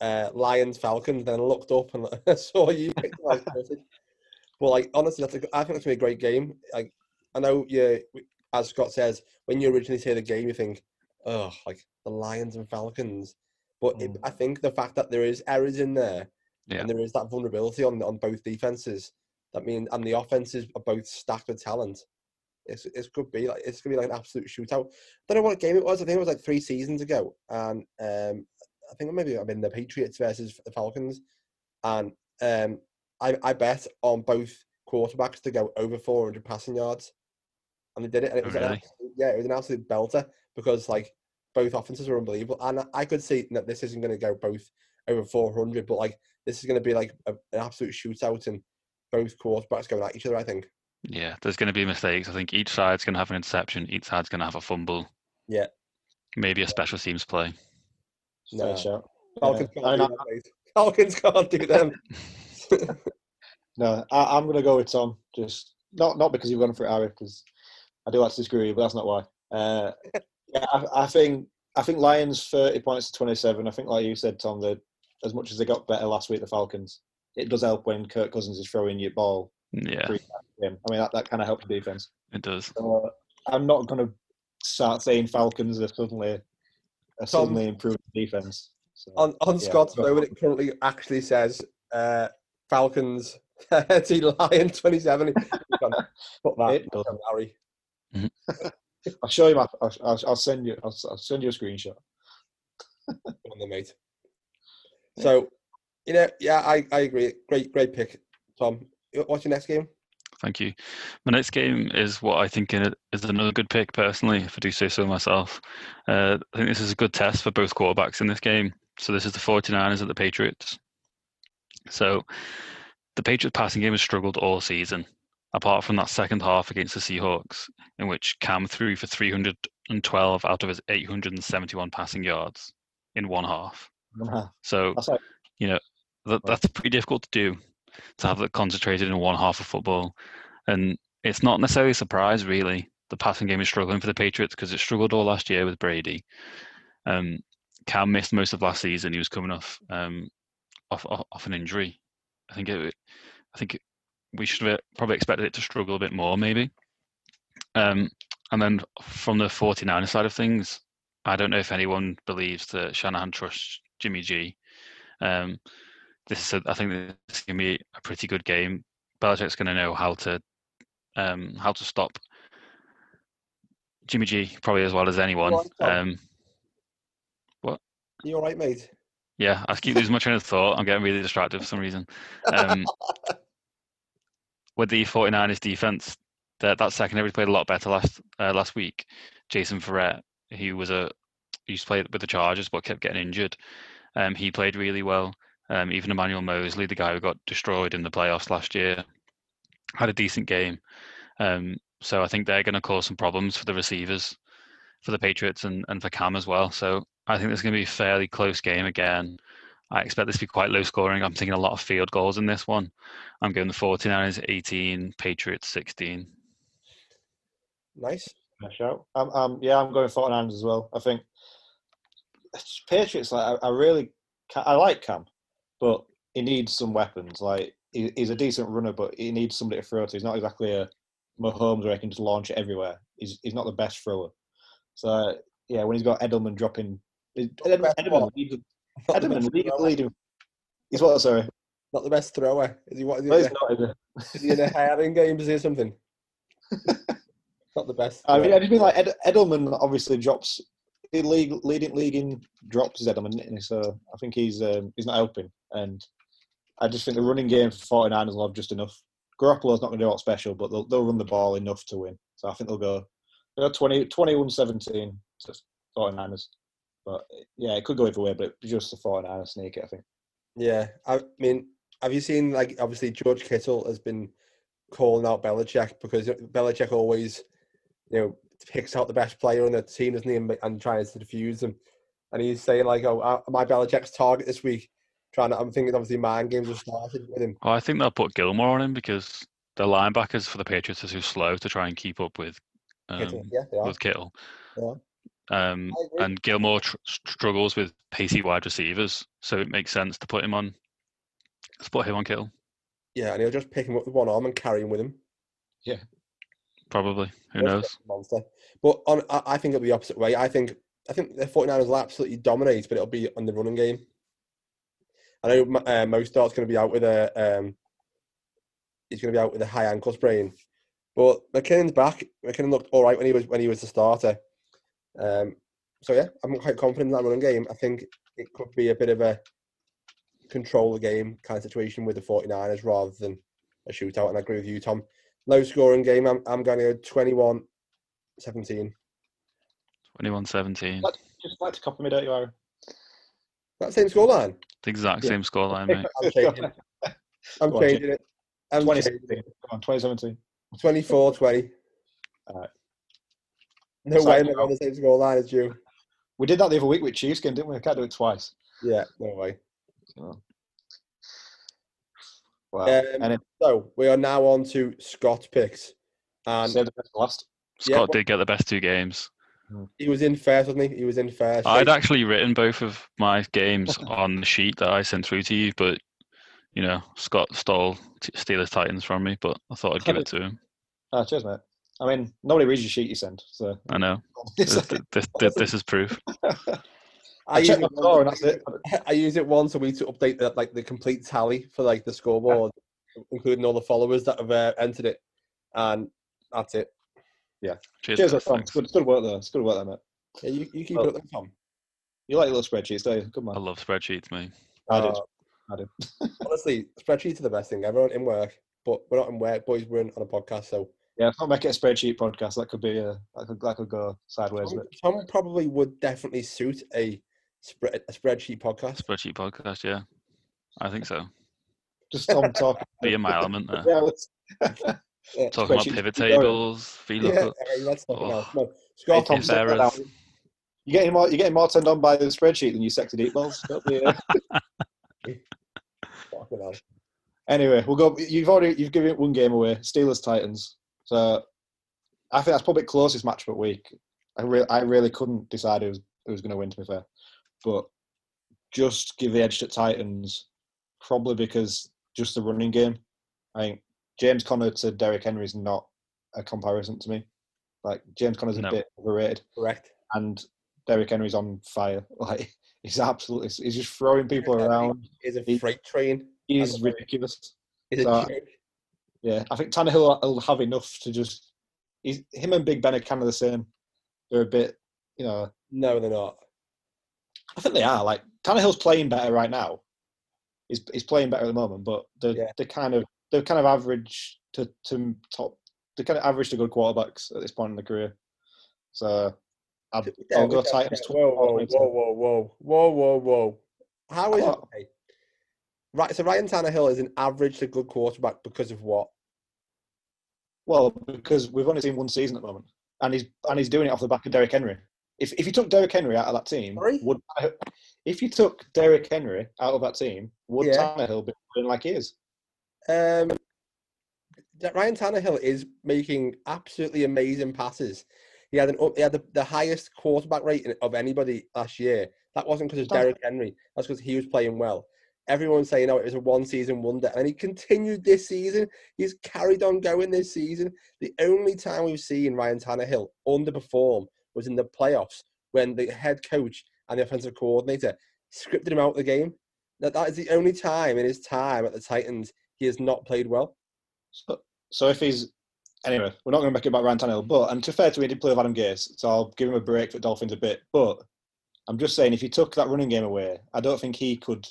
uh, Lions Falcons, then looked up and saw you. picked the right message. but like honestly, that's a, I think that's gonna be a great game. Like I know you, as Scott says, when you originally say the game, you think, oh, like the Lions and Falcons. But it, Mm. I think the fact that there is errors in there Yeah. and there is that vulnerability on on both defenses, that mean and the offenses are both stacked with talent. It's it could be like it's gonna be like an absolute shootout. I don't know what game it was. I think it was like three seasons ago, and um, I think maybe I mean the Patriots versus the Falcons, and um, I I bet on both quarterbacks to go over 400 passing yards, and they did it, and it Oh, was an really? absolute, yeah, it was an absolute belter because like both offenses were unbelievable, and I could see that this isn't going to go both over 400, but like this is going to be like a, an absolute shootout, and both quarterbacks going at each other. I think. Yeah, there's going to be mistakes. I think each side's going to have an interception. Each side's going to have a fumble. Yeah. Maybe a special teams play. No. Fair shout. Falcons Yeah. can't I do know- that, mate. Falcons can't do them. No, I, I'm going to go with Tom. Just not not because you've gone for it, Harry, because I do like to disagree, with you, but that's not why. Uh, yeah, I, I think I think Lions thirty points to twenty seven. I think, like you said, Tom, that as much as they got better last week, the Falcons, it does help when Kirk Cousins is throwing you ball. Yeah, Three. I mean, that, that kind of helps the defense. it does. So, uh, I'm not going to start saying Falcons are suddenly are suddenly improved defense. So, on on Yeah, Scott's go phone, it currently actually says uh, Falcons 30, Lion 27. Put that, It does. Larry. I'll show you my. I'll, I'll, I'll send you. I'll, I'll send you a screenshot. on the mate. So, you know, yeah, I, I agree. Great, great pick, Tom. What's your next game? Thank you. My next game is what I think is another good pick, personally, if I do say so myself. Uh, I think this is a good test for both quarterbacks in this game. So this is the 49ers at the Patriots. So the Patriots passing game has struggled all season, apart from that second half against the Seahawks, in which Cam threw for 312 out of his 871 passing yards in one half. So That's like you know that, that's pretty difficult to do to have that concentrated in one half of football. And it's not necessarily a surprise really the passing game is struggling for the patriots because it struggled all last year with brady. Um cam missed most of last season. He was coming off um off off, off an injury. I think it i think it, we should have probably expected it to struggle a bit more maybe um and then from the 49er side of things i don't know if anyone believes that shanahan trusts jimmy g um, this is, a, I think this is going to be a pretty good game. Belichick's going to know how to um, how to stop Jimmy G probably as well as anyone. Right, Tom. Um, You all right, mate? yeah, I keep losing my train of thought. I'm getting really distracted for some reason. Um, with the 49ers defense, that that secondary played a lot better last uh, last week. Jason Verrett, he was a he used to play with the Chargers but kept getting injured. Um, he played really well. Um, even Emmanuel Moseley, the guy who got destroyed in the playoffs last year, had a decent game. Um, so I think they're going to cause some problems for the receivers, for the Patriots, and, and for Cam as well. So I think this is going to be a fairly close game again. I expect this to be quite low scoring. I'm thinking a lot of field goals in this one. I'm going the 49ers 18, Patriots 16. Nice. Fair shout. Um, um, yeah, I'm going 49ers as well. I think Patriots. Like, I, I really, I like Cam, but he needs some weapons. Like, he, he's a decent runner, but he needs somebody to throw to. He's not exactly a Mahomes where he can just launch it everywhere. He's he's not the best thrower. So yeah, when he's got Edelman dropping, Edelman, best Edelman, what? Leads- Not the Edelman best leading. He's what? Sorry, Not the best thrower. Is he? What is he? no, he's not. Is he? Is he in a hiring games or something? Not the best. I mean. I just mean like Ed, Edelman obviously drops. The league leading league in drops is Edelman, so I think he's um, he's not helping. And I just think the running game for 49ers will have just enough. Garoppolo's not going to do a lot special, but they'll they'll run the ball enough to win. So I think they'll go they'll go 20, 21-17 to 49ers. But yeah, it could go either way, but just the 49ers sneak it, I think. Yeah, I mean, have you seen like obviously George Kittle has been calling out Belichick because Belichick always, you know, picks out the best player on the team, doesn't he, and, and tries to defuse them. And he's saying like, "Oh, uh, my Belichick's target this week." Trying to, I'm thinking obviously mind games have started with him. Oh, I think they'll put Gilmore on him because the linebackers for the Patriots are too slow to try and keep up with um, Kittle. Yeah, with Kittle. Yeah. Um, and Gilmore tr- struggles with pacey wide receivers, so it makes sense to put him on. Let's put him on Kittle, Yeah, and he'll just pick him up with one arm and carry him with him. Yeah, probably. Who He's knows? Monster. But on, I, I think it'll be the opposite way. I think I think the 49ers will absolutely dominate, but it'll be on the running game. I know M- uh, Mostert's going to be out with a um, he's going to be out with a high ankle sprain, but McKinnon's back. McKinnon looked all right when he was when he was the starter. Um, so yeah, I'm quite confident in that running game. I think it could be a bit of a control the game kind of situation with the 49ers rather than a shootout. And I agree with you, Tom. Low scoring game. I'm I'm going to go 21 17. 21 17. Just like to copy me, don't you, Aaron? That same scoreline. The exact Yeah. same scoreline, mate. I'm changing it. I'm Go on, changing it. I'm changing 2017. it. Come on, 2017. 24 20. Alright. No Sorry, way I'm on the same scoreline as you. We did that the other week with Chiefs game, didn't we? I can't do it twice. Yeah, no way. So. Wow. Um, and it, So we are now on to Scott picks. And the best last. Scott but- did get the best two games. he was in first, wasn't he? He was in first. I'd actually written both of my games on the sheet that I sent through to you, but you know, Scott stole Steelers Titans from me, but I thought I'd give it to him. Ah, cheers, mate. I mean, nobody reads your sheet you send, so. I know. This, this, this, this is proof. I, I use my it score and once, that's it. I use it once a week to update the, like the complete tally for like the scoreboard, including all the followers that have uh, entered it, and that's it. Yeah. Cheers, Cheers, guys, Tom. thanks. It's good, it's good work there. It's good work there, mate. Yeah, you, you keep Well- it up, then, Tom. You like little spreadsheets, don't you? Good man. I love spreadsheets, mate. I did. Uh, I did. honestly, spreadsheets are the best thing. Everyone in work, but we're not in work, boys. We're in, on a podcast, so Yeah, if not make it a spreadsheet podcast, that could be a that could, that could go sideways Tom, bit. Tom probably would definitely suit a spread a spreadsheet podcast. Spreadsheet podcast, yeah. I think so. Just Tom talking. Be in my element there. yeah, let's, Yeah, Talking about pivot tutorial. tables, yeah, VLOOKUP. okay, let's talk Oh. now. Come Scott, Tom, if set that errors- You're getting more. You're getting more turned on by the spreadsheet than you sexy deep balls. Don't be, uh, fucking hell. Anyway, we'll go. You've already you've given one game away. Steelers Titans. So I think that's probably the closest matchup week. I really I really couldn't decide who was who was going to win. To be fair, but just give the edge to Titans, probably because just the running game. I think James Conner to Derrick Henry is not a comparison to me. Like James Conner's a bit overrated, Correct. and Derrick Henry's on fire. Like he's absolutely he's just throwing people Derrick around. He's a freight train. He's That's very- ridiculous. Is a So- joke. Yeah, I think Tannehill will have enough to just. He's, him and Big Ben are kind of the same. They're a bit, you know. No, they're not. I think they are. Like Tannehill's playing better right now. He's he's playing better at the moment, but they're Yeah. they're kind of they're kind of average to to top. They're kind of average to good quarterbacks at this point in the career. So Yeah, I'll go Titans. Whoa, whoa, whoa, whoa, whoa, whoa, whoa, whoa. How is it? Right, so Ryan Tannehill is an average to good quarterback because of what? Well, because we've only seen one season at the moment, and he's and he's doing it off the back of Derrick Henry. If if you took Derrick Henry out of that team, Sorry? would if you took Derrick Henry out of that team, would Yeah. Tannehill be playing like he is? Um, Ryan Tannehill is making absolutely amazing passes. He had an he had the, the highest quarterback rating of anybody last year. That wasn't because of Derrick Henry. That's because he was playing well. Everyone's saying, "Oh, it was a one season wonder," and he continued this season. He's carried on going this season. The only time we've seen Ryan Tannehill underperform was in the playoffs when the head coach and the offensive coordinator scripted him out of the game. That that is the only time in his time at the Titans he has not played well. So, so if he's anyway, we're not going to make it about Ryan Tannehill. But and to fair to him, he did play with Adam Gase, so I'll give him a break for Dolphins a bit. But I'm just saying, if he took that running game away, I don't think he could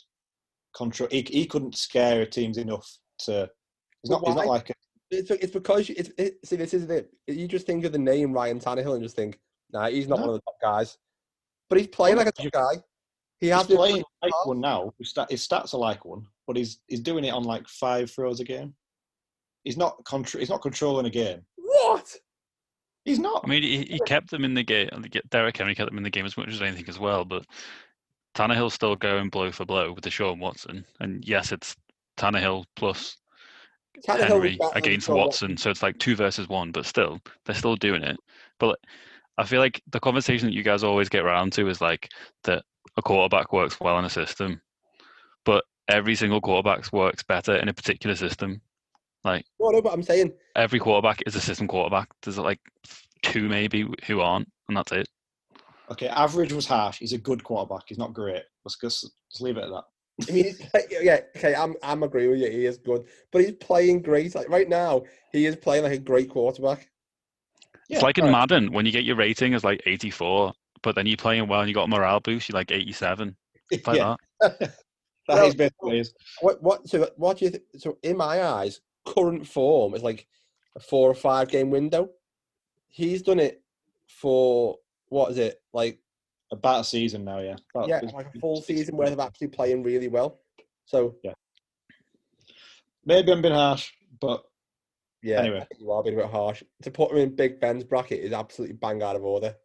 control. He, he couldn't scare teams enough to. He's But not. He's not like. A, It's, it's because you, it's, it, see this is it. You just think of the name Ryan Tannehill and just think, nah, he's not No. one of the top guys. But he's playing Well, like a you- top guy. He has been playing like half. one now. His, his stats are like one, but he's he's doing it on like five throws a game. He's not contr- He's not controlling a game. What? He's not. I mean, he, he kept them in the game. Derrick Henry kept them in the game as much as anything as well. But Tannehill's still going blow for blow with Deshaun Watson. And yes, it's Tannehill plus Tannehill Henry against Watson. So it's like two versus one, but still, they're still doing it. But I feel like the conversation that you guys always get around to is like that a quarterback works well in a system, but every single quarterback works better in a particular system. Like No, no, but I'm saying every quarterback is a system quarterback. There's like two maybe who aren't, and that's it. Okay, average was harsh. He's a good quarterback. He's not great. Let's just, just leave it at that. I mean, yeah, okay, I'm I'm agree with you. He is good, but he's playing great. Like right now, he is playing like a great quarterback. It's like in right. Madden when you get your rating as like 84, but then you're playing well and you got a morale boost, you're like 87. It's like yeah, that. that Well, is basically is. What what so what do you th- so in my eyes, current form is like a four or five game window. He's done it for what is it like? about a season now. Yeah, About- Yeah, it's- like a full season worth of actually playing really well. So yeah, Maybe I'm being harsh, but yeah, Anyway. you are being a bit harsh. To put him in Big Ben's bracket is absolutely bang out of order.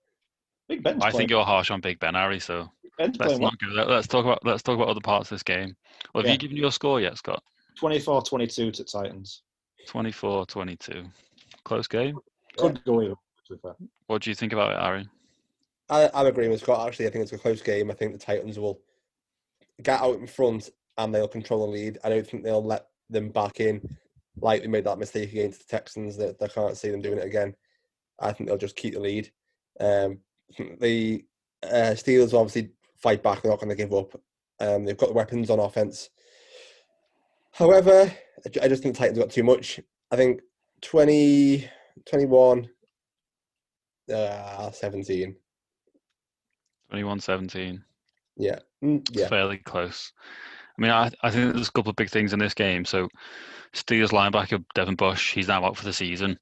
Big Ben's I think you're harsh on Big Ben, Harry. So Ben's let's not go. Let, let's talk about let's talk about other parts of this game. Well, have Yeah. you given your score yet, Scott? 24-22 to Titans. 24-22. Close game. Could go either. To be fair. What do you think about it, Harry? I, I'm agreeing with Scott. Actually, I think it's a close game. I think the Titans will get out in front and they'll control the lead. I don't think they'll let them back in like they made that mistake against the Texans. That I can't see them doing it again. I think they'll just keep the lead. Um, the uh, Steelers will obviously fight back. They're not going to give up. Um, they've got the weapons on offense. However, I just think the Titans got too much. I think 20, 21, uh, 17. 21-17. Yeah. Mm, It's yeah. fairly close. I mean, I, I think there's a couple of big things in this game. So, Steelers linebacker Devin Bush, he's now out for the season.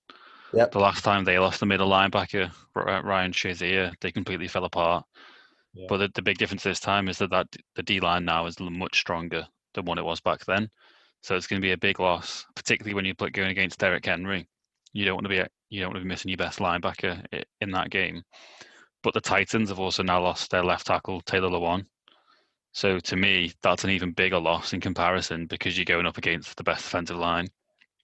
Yep. The last time they lost the middle linebacker Ry- Ryan Shazier, they completely fell apart. Yeah. But the, the big difference this time is that, that the D line now is much stronger than what it was back then. So it's going to be a big loss, particularly when you're going against Derrick Henry. You don't want to be you don't want to be missing your best linebacker in that game. But the Titans have also now lost their left tackle Taylor Lewan. So to me, that's an even bigger loss in comparison because you're going up against the best defensive line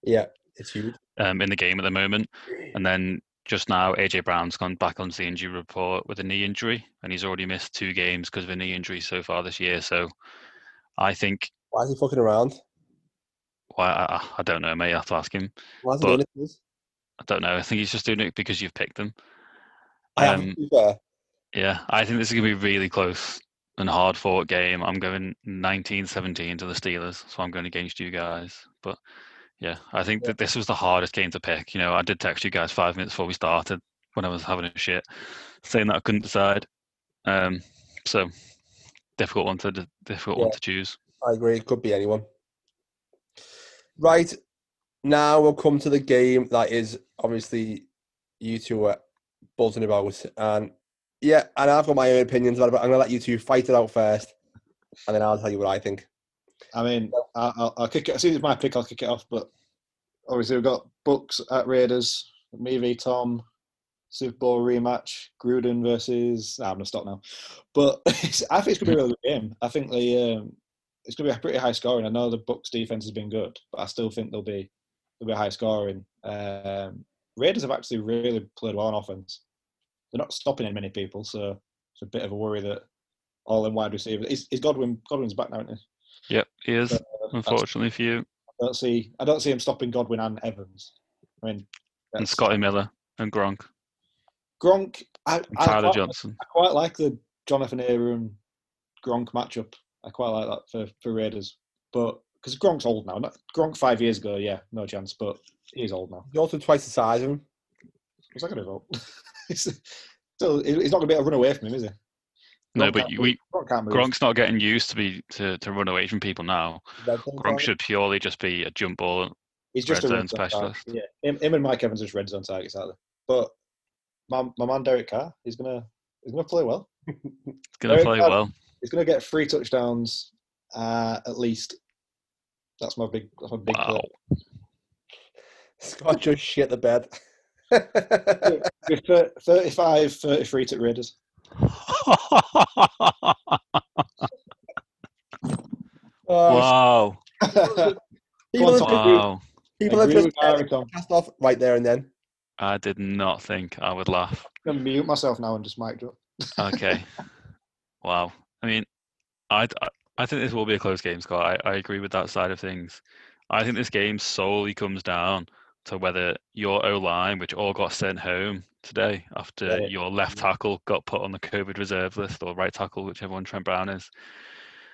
Yeah. It's huge. um, in the game at the moment. And then just now, AJ Brown's gone back onto the injury report with a knee injury, and he's already missed two games because of a knee injury so far this year. So I think, Why is he fucking around? well, I, I don't know, mate. I have to ask him. Why is he doing this? I don't know. I think he's just doing it because you've picked him. I Um, to be fair. Yeah, I think this is going to be really close and hard fought game. I'm going 19-17 to the Steelers, so I'm going against you guys. But yeah, I think that this was the hardest game to pick. You know, I did text you guys five minutes before we started when I was having a shit, saying that I couldn't decide. Um, so difficult one to difficult one to choose. I agree. It could be anyone. Right. Now we'll come to the game that is obviously you two are buzzing about. And yeah, and I've got my own opinions about it, but I'm going to let you two fight it out first. And then I'll tell you what I think. I mean, I- I'll, I'll kick it. As soon as my pick, I'll kick it off. But obviously, we've got Bucs at Raiders. Me v Tom. Super Bowl rematch. Gruden versus. Nah, I'm gonna stop now. But I think it's gonna be a really good game. I think the um, it's gonna be a pretty high scoring. I know the Bucs defense has been good, but I still think they'll be there'll be high scoring. Um, Raiders have actually really played well on offense. They're not stopping in many people, so it's a bit of a worry that all in wide receivers. Is, is Godwin? Godwin's back now, isn't he? Yep, he is. Uh, Unfortunately for you, I don't see. I don't see him stopping Godwin and Evans. I mean, and Scotty Miller and Gronk Gronk. I, and I, Tyler quite, Johnson. I quite like the Johnathan Abram Gronk matchup. I quite like that for, for Raiders, but because Gronk's old now. Not, Gronk five years ago, yeah, no chance. But he's old now. He's also twice the size of him. What's that going to vote? Still, he's not going to be able to run away from him, is he? No, Gronk but can't you- we Gronk move. Gronk's not getting used to be to, to run away from people now. Red Gronk should purely just be a jump ball. He's just red a zone red zone target. specialist. Yeah, him, him and Mike Evans are just red zone targets out there. But my, my man Derek Carr, he's gonna he's gonna play well. He's going to Very play bad. well. He's going to get three touchdowns uh, at least. That's my big, that's my big Wow. play. Scott just shit the bed. With thir- 35, 33 to Raiders. Wow. people have, Come on, Tom. Wow. people have just with Harry, cast off right there and then. I did not think I would laugh. I'm gonna mute myself now and just mic drop. Okay. wow. I mean, I, I think this will be a close game, Scott. I, I agree with that side of things. I think this game solely comes down to whether your O line, which all got sent home today after your left tackle got put on the COVID reserve list, or right tackle, whichever one Trent Brown is,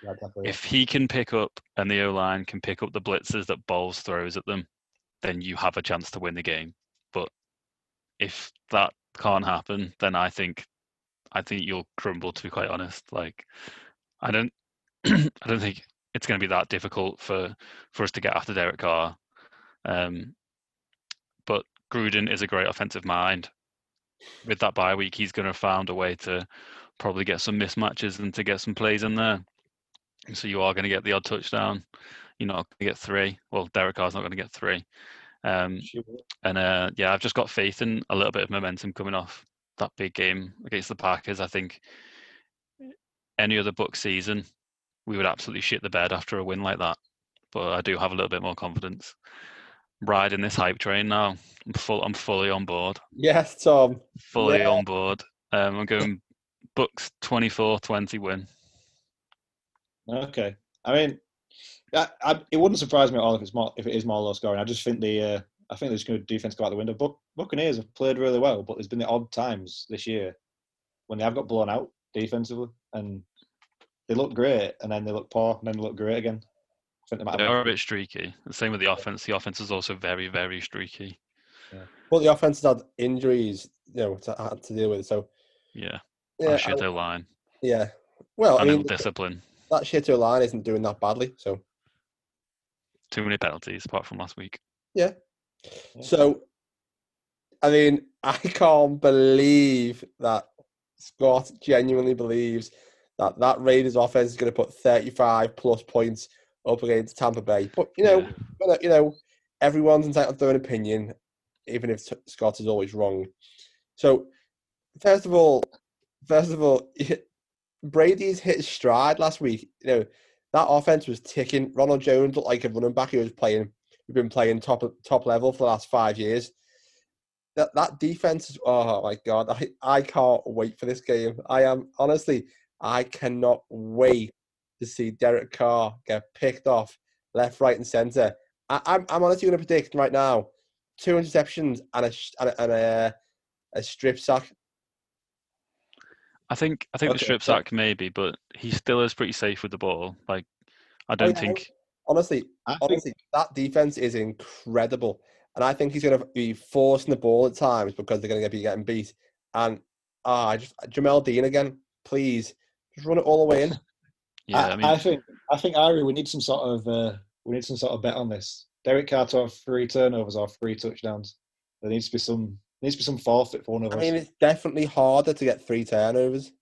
Yeah, if he can pick up and the O line can pick up the blitzes that Bowles throws at them, then you have a chance to win the game. But if that can't happen, then I think I think you'll crumble. To be quite honest, like I don't I don't think it's going to be that difficult for for us to get after Derek Carr. Um, but Gruden is a great offensive mind. With that bye week, he's going to have found a way to probably get some mismatches and to get some plays in there. So you are going to get the odd touchdown. You're not going to get three. Well, Derek Carr's not going to get three. Um, and uh, yeah, I've just got faith in a little bit of momentum coming off that big game against the Packers. I think any other book season, we would absolutely shit the bed after a win like that. But I do have a little bit more confidence. Riding this hype train now. I'm full. I'm fully on board. Yes, Tom. Fully Yeah. on board. Um, I'm going Bucs 24-20 win. Okay. I mean, I, I, it wouldn't surprise me at all if it's more if it is more low scoring. I just think the uh, I think there's good defense go out the window. Buc- Buccaneers have played really well, but there's been the odd times this year when they have got blown out defensively, and they look great, and then they look poor, and then they look great again. I think they might They have are a bit streaky. The same with the offense. The offense is also very, very streaky. Well, the offense has had injuries, you know, to, had to deal with. So, Yeah. yeah, Yeah, I- shit line. yeah. Well, I mean, discipline. that Shito line isn't doing that badly. So, Too many penalties apart from last week. yeah. So, I mean, I can't believe that Scott genuinely believes that that Raiders offense is going to put 35 plus points up against Tampa Bay. But, you know, Yeah. but, uh, you know, everyone's entitled to their own opinion, even if Scott is always wrong. So, first of all, first of all, Brady's hit stride last week. You know, that offense was ticking. Ronald Jones looked like a running back who was playing. We've been playing top top level for the last five years. That that defense is oh my god, I, I can't wait for this game. I am honestly, I cannot wait to see Derek Carr get picked off left, right, and center. I, I'm I'm honestly going to predict right now two interceptions and a and a, and a, a strip sack. I think I think Okay, the strip so- sack maybe, but he still is pretty safe with the ball. Like I don't yeah, think Honestly, I think honestly, that defense is incredible, and I think he's going to be forcing the ball at times because they're going to be getting beat. And ah, I just Jamel Dean again, please, just run it all the way in. yeah, I, I mean I think I think Ari, we need some sort of uh, we need some sort of bet on this. Derek Carr to have three turnovers or three touchdowns. There needs to be some there needs to be some forfeit for one of I us. mean, it's definitely harder to get three turnovers.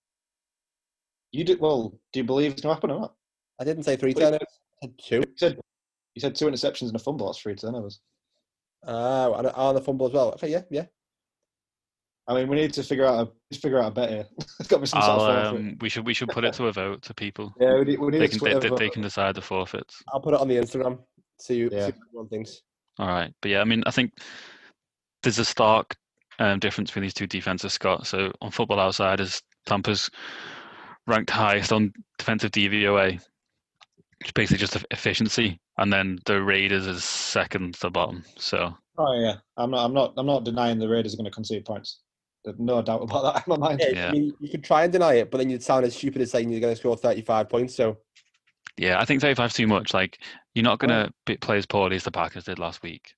you do well. Do you believe it's going to happen or not? I didn't say three Wait. turnovers. I said two. You said you said two interceptions and a fumble. That's three turnovers. Oh, and on the fumble as well. Okay, yeah, yeah. I mean, we need to figure out a just figure out a bet here. There's got to be some I'll, sort of um, we should we should put it to a vote to people. yeah, we need, we need They a can they, they, they can decide the forfeits. I'll put it on the Instagram. See you. Yeah. See what everyone thinks. All right, but yeah, I mean I think there's a stark um, difference between these two defenses, Scott. So on Football Outsiders, Tampa's ranked highest on defensive DVOA, which is basically just efficiency, and then the Raiders is second to the bottom. So Oh yeah, I'm not. I'm not. I'm not denying the Raiders are going to concede points. There's no doubt about that in my mind. Yeah, Yeah. I mean, you could try and deny it, but then you'd sound as stupid as saying you're going to score 35 points. So, Yeah, I think 35 is too much. Like, you're not going to play as poorly as the Packers did last week.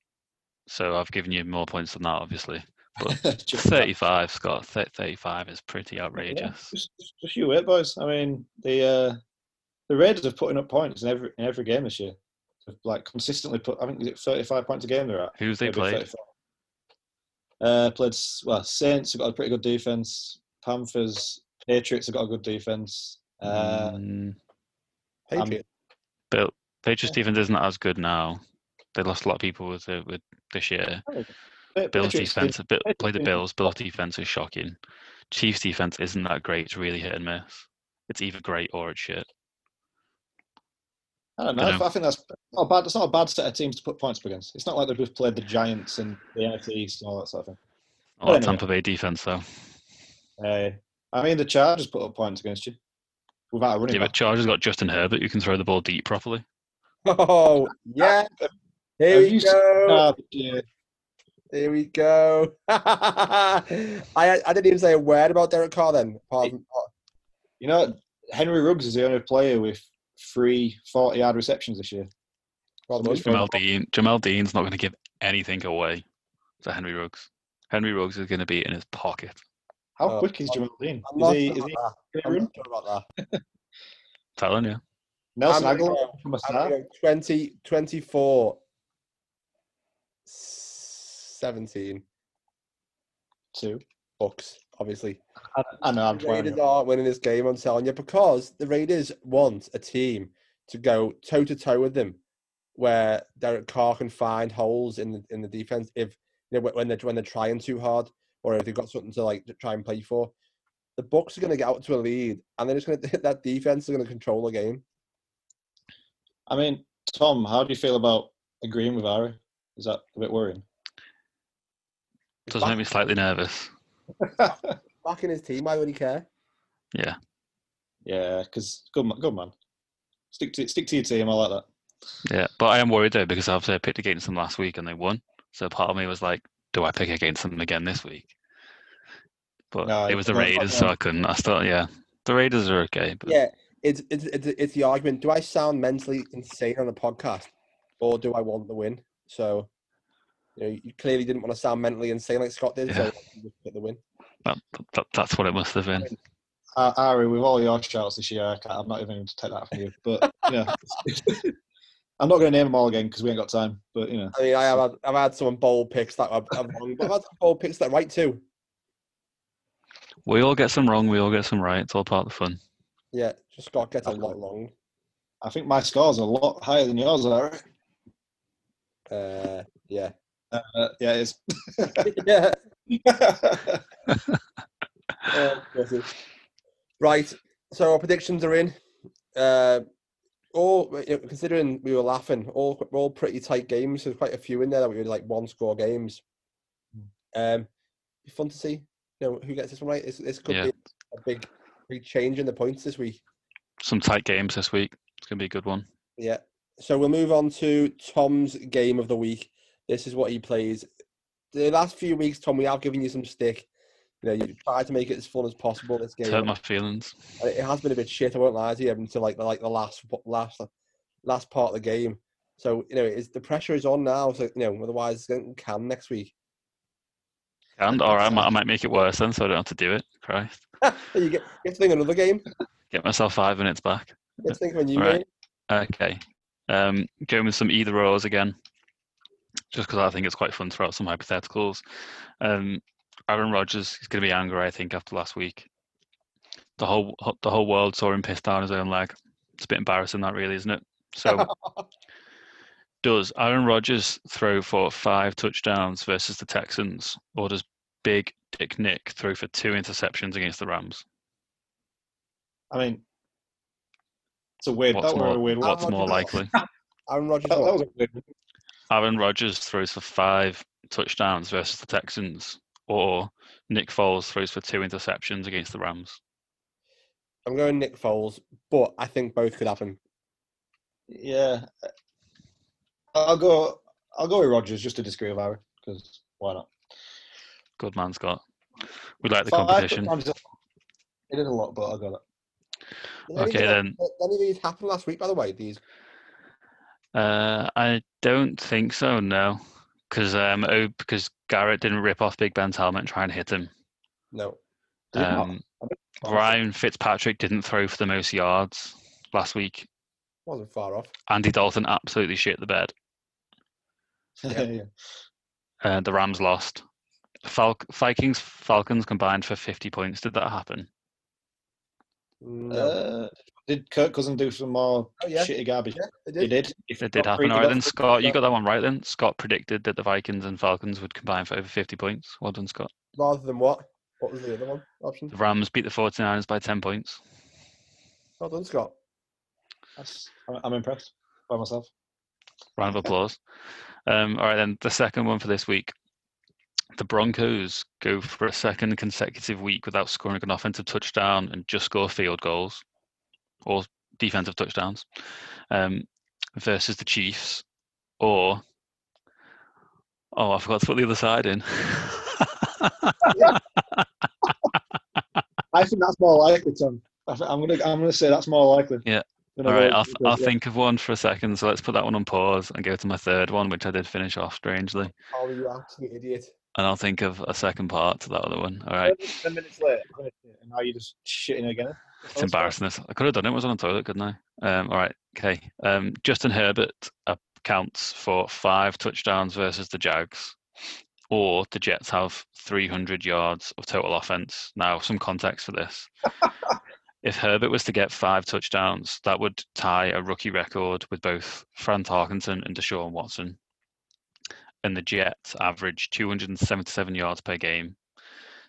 So I've given you more points than that, obviously. But 35, Scott. Th- 35 is pretty outrageous. just, just, just you wait, boys. I mean, the uh, the Raiders are putting up points in every in every game this year. They've, like consistently put. I think is it 35 points a game they're at. Who's they Maybe played? 35. Uh, played s- well. Saints have got a pretty good defense. Panthers, Patriots have got a good defense. Uh, Mm, Patriots. Bill, Patriots defense isn't as good now. They lost a lot of people with it with this year. Pa- Bills Patriots defense, did- Bill, Patriots play the Bills. Bills defense is shocking. Chiefs defense isn't that great. It's really hit and miss. It's either great or it's shit. I don't know. Dunno. I think that's not a bad. It's not a bad set of teams to put points up against. It's not like they've just played the Giants and the NFC East and all that sort of thing. Oh, that Anyway. Tampa Bay defense though. Uh, I mean, the Chargers put up points against you without a running Yeah, but back. Chargers got Justin Herbert You can throw the ball deep properly. Oh yeah. Here Have we you seen- go. Ah, yeah. Here we go. I I didn't even say a word about Derek Carr then. Apart from, You know, Henry Ruggs is the only player with three 40 yard receptions this year. well, Somebody's done. Jamel Dean. Jamel Dean's not going to give anything away to Henry Ruggs. Henry Ruggs is going to be in his pocket. How Oh, quick is Jamel Dean? I'm Is not he, sure is he that. I'm not sure about that. Telling you. Nelson I'm Agholor uh, from a I'm gonna start? Uh, 20, 24, 17 Two. Bucs, obviously. I, I know, I'm The Raiders aren't winning this game, I'm telling you, because the Raiders want a team to go toe to toe with them, where Derek Carr can find holes in the in the defense if you know when they're when they're trying too hard, or if they've got something to like to try and play for. The Bucs are going to get out to a lead, and they're just going to hit that defense is going to control the game. I mean, Tom, how do you feel about agreeing with Ari? Is that a bit worrying? It does make me slightly nervous. Back in his team, why would he care? Yeah. yeah, because good, ma- good man. Stick to stick to your team. I like that. Yeah. But I am worried though because obviously I picked against them last week and they won. So part of me was like, do I pick against them again this week? But No, it was the no, fuck Raiders, so. I couldn't. I still, yeah. The Raiders are okay. But Yeah, it's, it's it's it's the argument. Do I sound mentally insane on the podcast, or do I want the win? So, you know, you clearly didn't want to sound mentally insane like Scott did. So, Yeah. you just pick the win. that, that, that's what it must have been. Uh, Ari, with all your shouts this year, I can't, I'm not even going to take that from you. But you know, I'm not going to name them all again because we ain't got time. But you know, I mean, I have had, I've had some bold picks that are, are wrong, but I've had some bold picks that are right too. We all get some wrong, we all get some right. It's all part of the fun. Yeah, just Scott get a lot wrong. I think my scores are a lot higher than yours, Ari. Uh, yeah, Uh, yeah, it is. yeah. Oh, right. So our predictions are in. Uh, all you know, considering we were laughing, all all pretty tight games. There's quite a few in there that we were like one score games. Um, fun to see. You know who gets this one right. This, this could Yeah. be a big big change in the points this week. Some tight games this week. It's going to be a good one. Yeah. So we'll move on to Tom's game of the week. This is what he plays. The last few weeks, Tom, we have given you some stick. You know, you tried to make it as fun as possible. This game, Hurt my feelings. It has been a bit shit. I won't lie to you until like the like the last last last part of the game. So you know, it's the pressure is on now. So you know, otherwise, it's going to can next week. And or I might, I might make it worse then, so I don't have to do it. Christ. you get get to think another game. Get myself five minutes back. Get to think of a new Right. game. Okay. Um, going with some either ors again, just because I think it's quite fun to throw out some hypotheticals. Um, Aaron Rodgers is going to be angry, I think, after last week. The whole the whole world saw him pissed down his own leg. It's a bit embarrassing, that really, isn't it? So, does Aaron Rodgers throw for five touchdowns versus the Texans, or does Big Dick Nick throw for two interceptions against the Rams? I mean, it's a weird. What's that more, a weird what's more likely? Aaron Rodgers. That, that was a weird one. Aaron Rodgers throws for five touchdowns versus the Texans, or Nick Foles throws for two interceptions against the Rams. I'm going Nick Foles, but I think both could happen. Yeah, I'll go. I'll go with Rodgers just to disagree with Ari because why not? Good man, Scott. We like the Five competition. touchdowns is a- It is a lot, but I got it. Did Okay, them- then. Did any of these happen last week, by the way? These Uh, I don't think so. No, because um, oh, because Garrett didn't rip off Big Ben's helmet and try and hit him. no. Did? Um, Ryan Fitzpatrick didn't throw for the most yards last week. Wasn't far off. Andy Dalton absolutely shit the bed. yeah. Uh, the Rams lost. Fal- Vikings Falcons combined for 50 points. Did that happen? No. Uh, did Kirk Cousin do some more Oh, yeah. shitty garbage? yeah, they He did. did. If It did happen. three, All he right, got then. Scott, you got that one right then. Scott predicted that the Vikings and Falcons would combine for over 50 points. Well done, Scott. Rather than what? What was the other one option? The Rams beat the 49ers by 10 points. Well done, Scott. That's, I'm, I'm impressed by myself. Round of applause. Um, all right, then, the second one for this week. the Broncos go for a second consecutive week without scoring an offensive touchdown and just score field goals or defensive touchdowns um, versus the Chiefs, or oh, I forgot to put the other side in. I think that's more likely, Tom. I I'm gonna I'm gonna say that's more likely. Yeah. All right, I right, would- I'll, I'll yeah. think of one for a second. So let's put that one on pause and go to my third one, which I did finish off strangely. Oh, you absolute idiot. And I'll think of a second part to that other one. All right. Ten minutes later, and now you're just shitting again. It's embarrassing. This I could have done it. Was on the toilet, couldn't I? Um, all right. Okay. Um, Justin Herbert accounts for five touchdowns versus the Jags, or the Jets have 300 yards of total offense. Now, some context for this. if Herbert was to get five touchdowns, that would tie a rookie record with both Fran Tarkenton and Deshaun Watson. And the Jets average 277 yards per game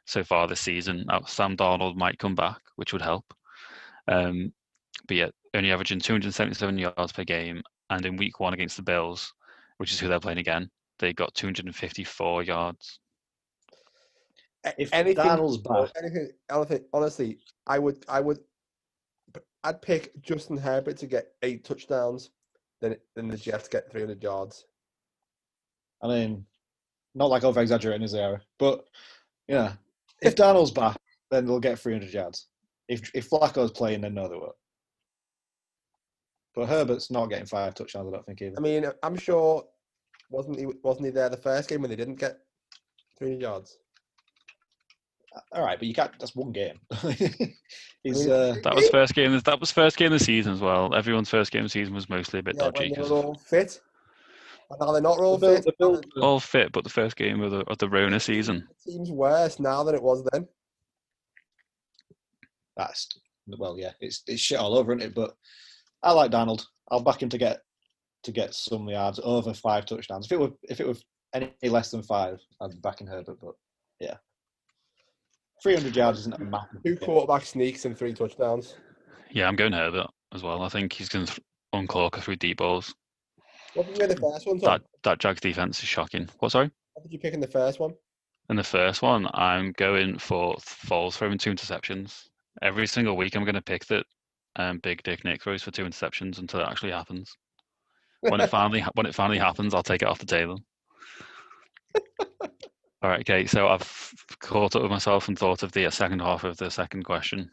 so far this season. Now, Sam Darnold might come back, which would help. Um, but yeah, only averaging 277 yards per game. And in week one against the Bills, which is who they're playing again, they got 254 yards. If anything, Darnold's back, anything, anything, honestly, I would, I would, I'd pick Justin Herbert to get eight touchdowns, then than the Jets get 300 yards. I mean, not like over exaggerating is there, but yeah, if Darnold's back, then they'll get 300 yards. If if Flacco's playing, then no, they won't. But Herbert's not getting five touchdowns. I don't think either. I mean, I'm sure wasn't he wasn't he there the first game when they didn't get 300 yards? All right, but you can't. That's one game. He's uh, That was first game. That was first game of the season as well. Everyone's first game of the season was mostly a bit Yeah, dodgy when they 'cause were all fit. And now they're not all fit. all fit, but the first game of the of the Rona season. The team's worse now than it was then. that's well, yeah, it's it's shit all over, isn't it? But I like Darnold. I'll back him to get to get some yards over five touchdowns. If it were if it were any less than five, I'd be backing Herbert. But yeah, three hundred yards isn't a massive. Two thing. quarterback sneaks and three touchdowns. Yeah, I'm going Herbert as well. I think he's going to uncloak a few deep balls. What did you the first one, That that Jags defense is shocking. What sorry? What did you pick in the first one? In the first one, I'm going for Foles throwing two interceptions. Every single week, I'm going to pick that um, Big Dick Nick throws for two interceptions until it actually happens. When it finally when it finally happens, I'll take it off the table. All right, okay. So I've caught up with myself and thought of the uh, second half of the second question.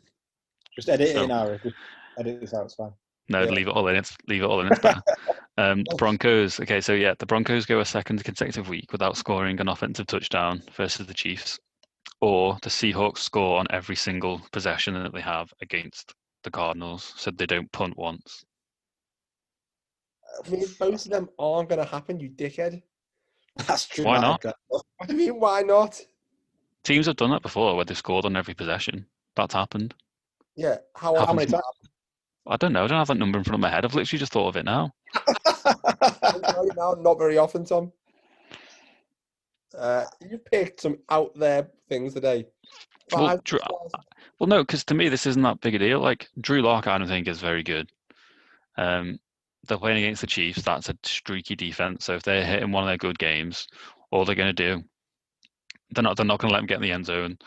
Just edit it So- in, Ari. Just edit this out. It's fine. No, Yeah. leave it all in. It's leave it all in. It's better. um, the Broncos. Okay, so yeah, the Broncos go a second consecutive week without scoring an offensive touchdown versus the Chiefs, or the Seahawks score on every single possession that they have against the Cardinals, so they don't punt once. I mean, both of them aren't going to happen, you dickhead. That's true. Why not? What do you mean, why not? Teams have done that before, where they've scored on every possession. That's happened. Yeah, how, How how many many times? I don't know. I don't have that number in front of my head. I've literally just thought of it now. now? Not very often, Tom. Uh, you picked some out there things today. Well, Drew- Well, no, because to me this isn't that big a deal. Like Drew Lock, I don't think is very good. Um, they're playing against the Chiefs. That's a streaky defense. So if they're hitting one of their good games, all they're going to do, they're not they're not going to let them get in the end zone.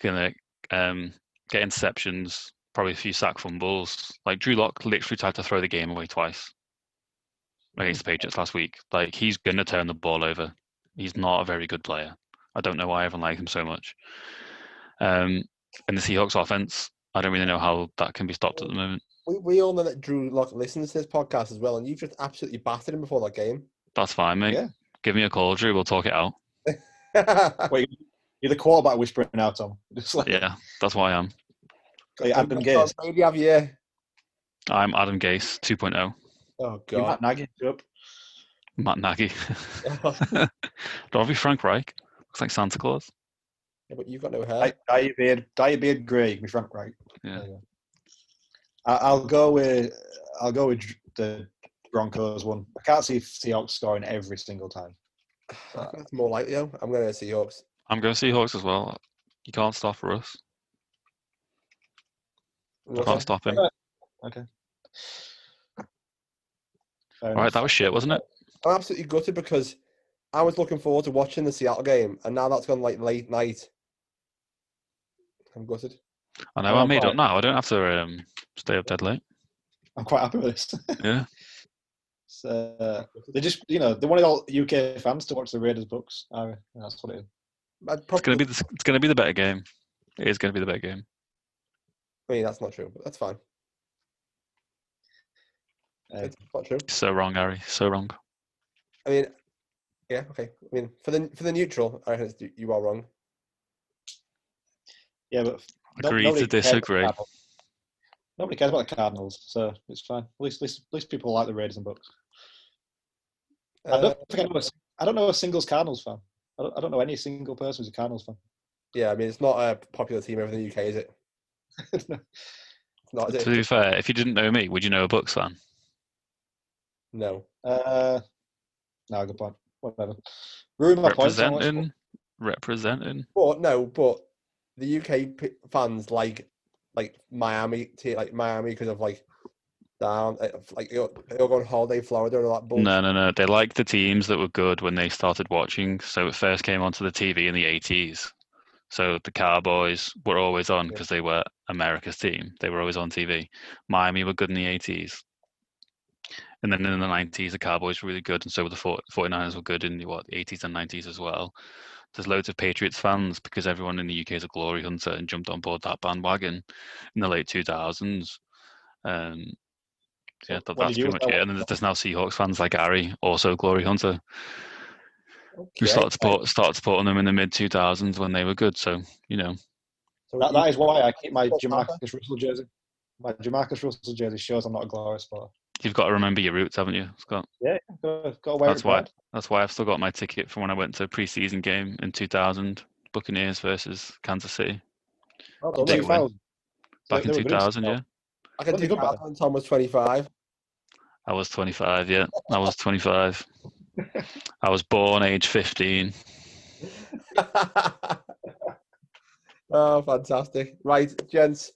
Going to um, get interceptions, probably a few sack fumbles. Like Drew Lock literally tried to throw the game away twice against the Patriots last week. Like he's going to turn the ball over. He's not a very good player. I don't know why everyone likes him so much. Um, and the Seahawks offense, I don't really know how that can be stopped at the moment. We, we all know that Drew Lock listens to this podcast as well, and you've just absolutely battered him before that game. That's fine, mate. Yeah. Give me a call, Drew. We'll talk it out. Wait, you're the quarterback whispering now, Tom. Just like Yeah, that's why I am. Like Adam Gase. Maybe have you? I'm Adam Gase 2.0. Oh You god. Matt Nagy. Up. Matt Nagy. Oh. Don't be Frank Reich. Looks like Santa Claus. Yeah, but you've got no hair. Dye, dye your beard, dye your beard grey. Me Frank Reich. Yeah. I, I'll go with I'll go with the Broncos one. I can't see Seahawks scoring every single time. That's more likely. though. I'm going to Seahawks. I'm going to Seahawks as well. You can't stop for us. What's Can't stop him. Okay. Fair All right, that was shit, wasn't it? I'm absolutely gutted because I was looking forward to watching the Seattle game, and now that's gone like late night. I'm gutted. I know Well, I made quite- up now. I don't have to um, stay up dead late. I'm quite happy with this. Yeah. So, uh, they just, you know, they wanted all UK fans to watch the Raiders Bucs. I, that's what it is. I'd It's gonna be the, it's gonna be the better game. It is gonna be the better game. I mean, that's not true, but that's fine. Uh, It's not true. So wrong, Harry. So wrong. I mean, yeah, okay. I mean, for the for the neutral, I reckon you are wrong. yeah, but Agree nobody to cares about the disagree. Cardinals. Nobody cares about the Cardinals, so it's fine. At least, at least, at least people like the Raiders and Bucs. I Uh, don't think I know. A, I don't know a singles Cardinals fan. I don't, I don't know any single person who's a Cardinals fan. yeah, I mean, it's not a popular team over in the UK, is it? Not, To be fair, if you didn't know me, would you know a Bucs fan? No. uh, no, good point. Whatever. Ruin my point. Representing, representing. But no, but the UK fans like like Miami, like Miami because of like down, uh, like you're, they'll go on holiday Florida and all that bullshit. No, no, no. They liked the teams that were good when they started watching. So it first came onto the TV in the 80s. So the Cowboys were always on Yeah. because they were America's team. They were always on TV. Miami were good in the 80s. And then in the 90s, the Cowboys were really good. And so were the 49ers were good in the what, 80s and 90s as well. There's loads of Patriots fans because everyone in the UK is a glory hunter and jumped on board that bandwagon in the late 2000s. Um, yeah, that, that's pretty much it. And then there's now Seahawks fans like Harry, also Glory Hunter, who Okay, started, fine. support, started supporting them in the mid 2000s when they were good. So, you know, So That, that is why I keep my What's Jamarcus Russell jersey. My Jamarcus Russell jersey shows I'm not a glory supporter. you've got to remember your roots, haven't you, Scott? Yeah, got, got to wear That's it why. proud. That's why I've still got my ticket from when I went to a preseason game in 2000, Buccaneers versus Kansas City. well done, Big mate. win. 2000. Back They in were good in 2000, yeah. I can Well, do good that when Tom was 25. I was 25, yeah. I was 25. I was born age 15. oh, fantastic. Right, gents,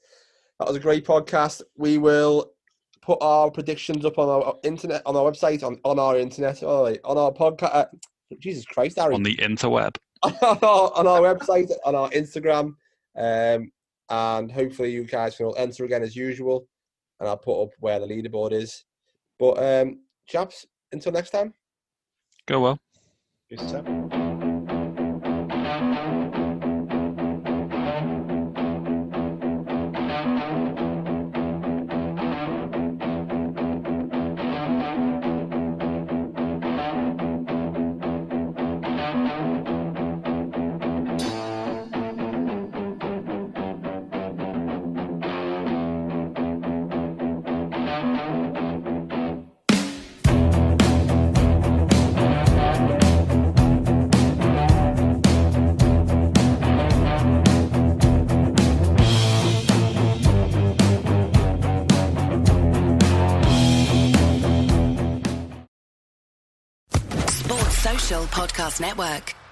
that was a great podcast. We will put our predictions up on our internet, on our website, on, on our internet, oh, on our podcast. Uh, Jesus Christ, Harry. On the interweb. on our, on our website, on our Instagram, um, and hopefully you guys can all enter again as usual. And I'll put up where the leaderboard is. But um, chaps, until next time. Go well. Peace out. Podcast Network.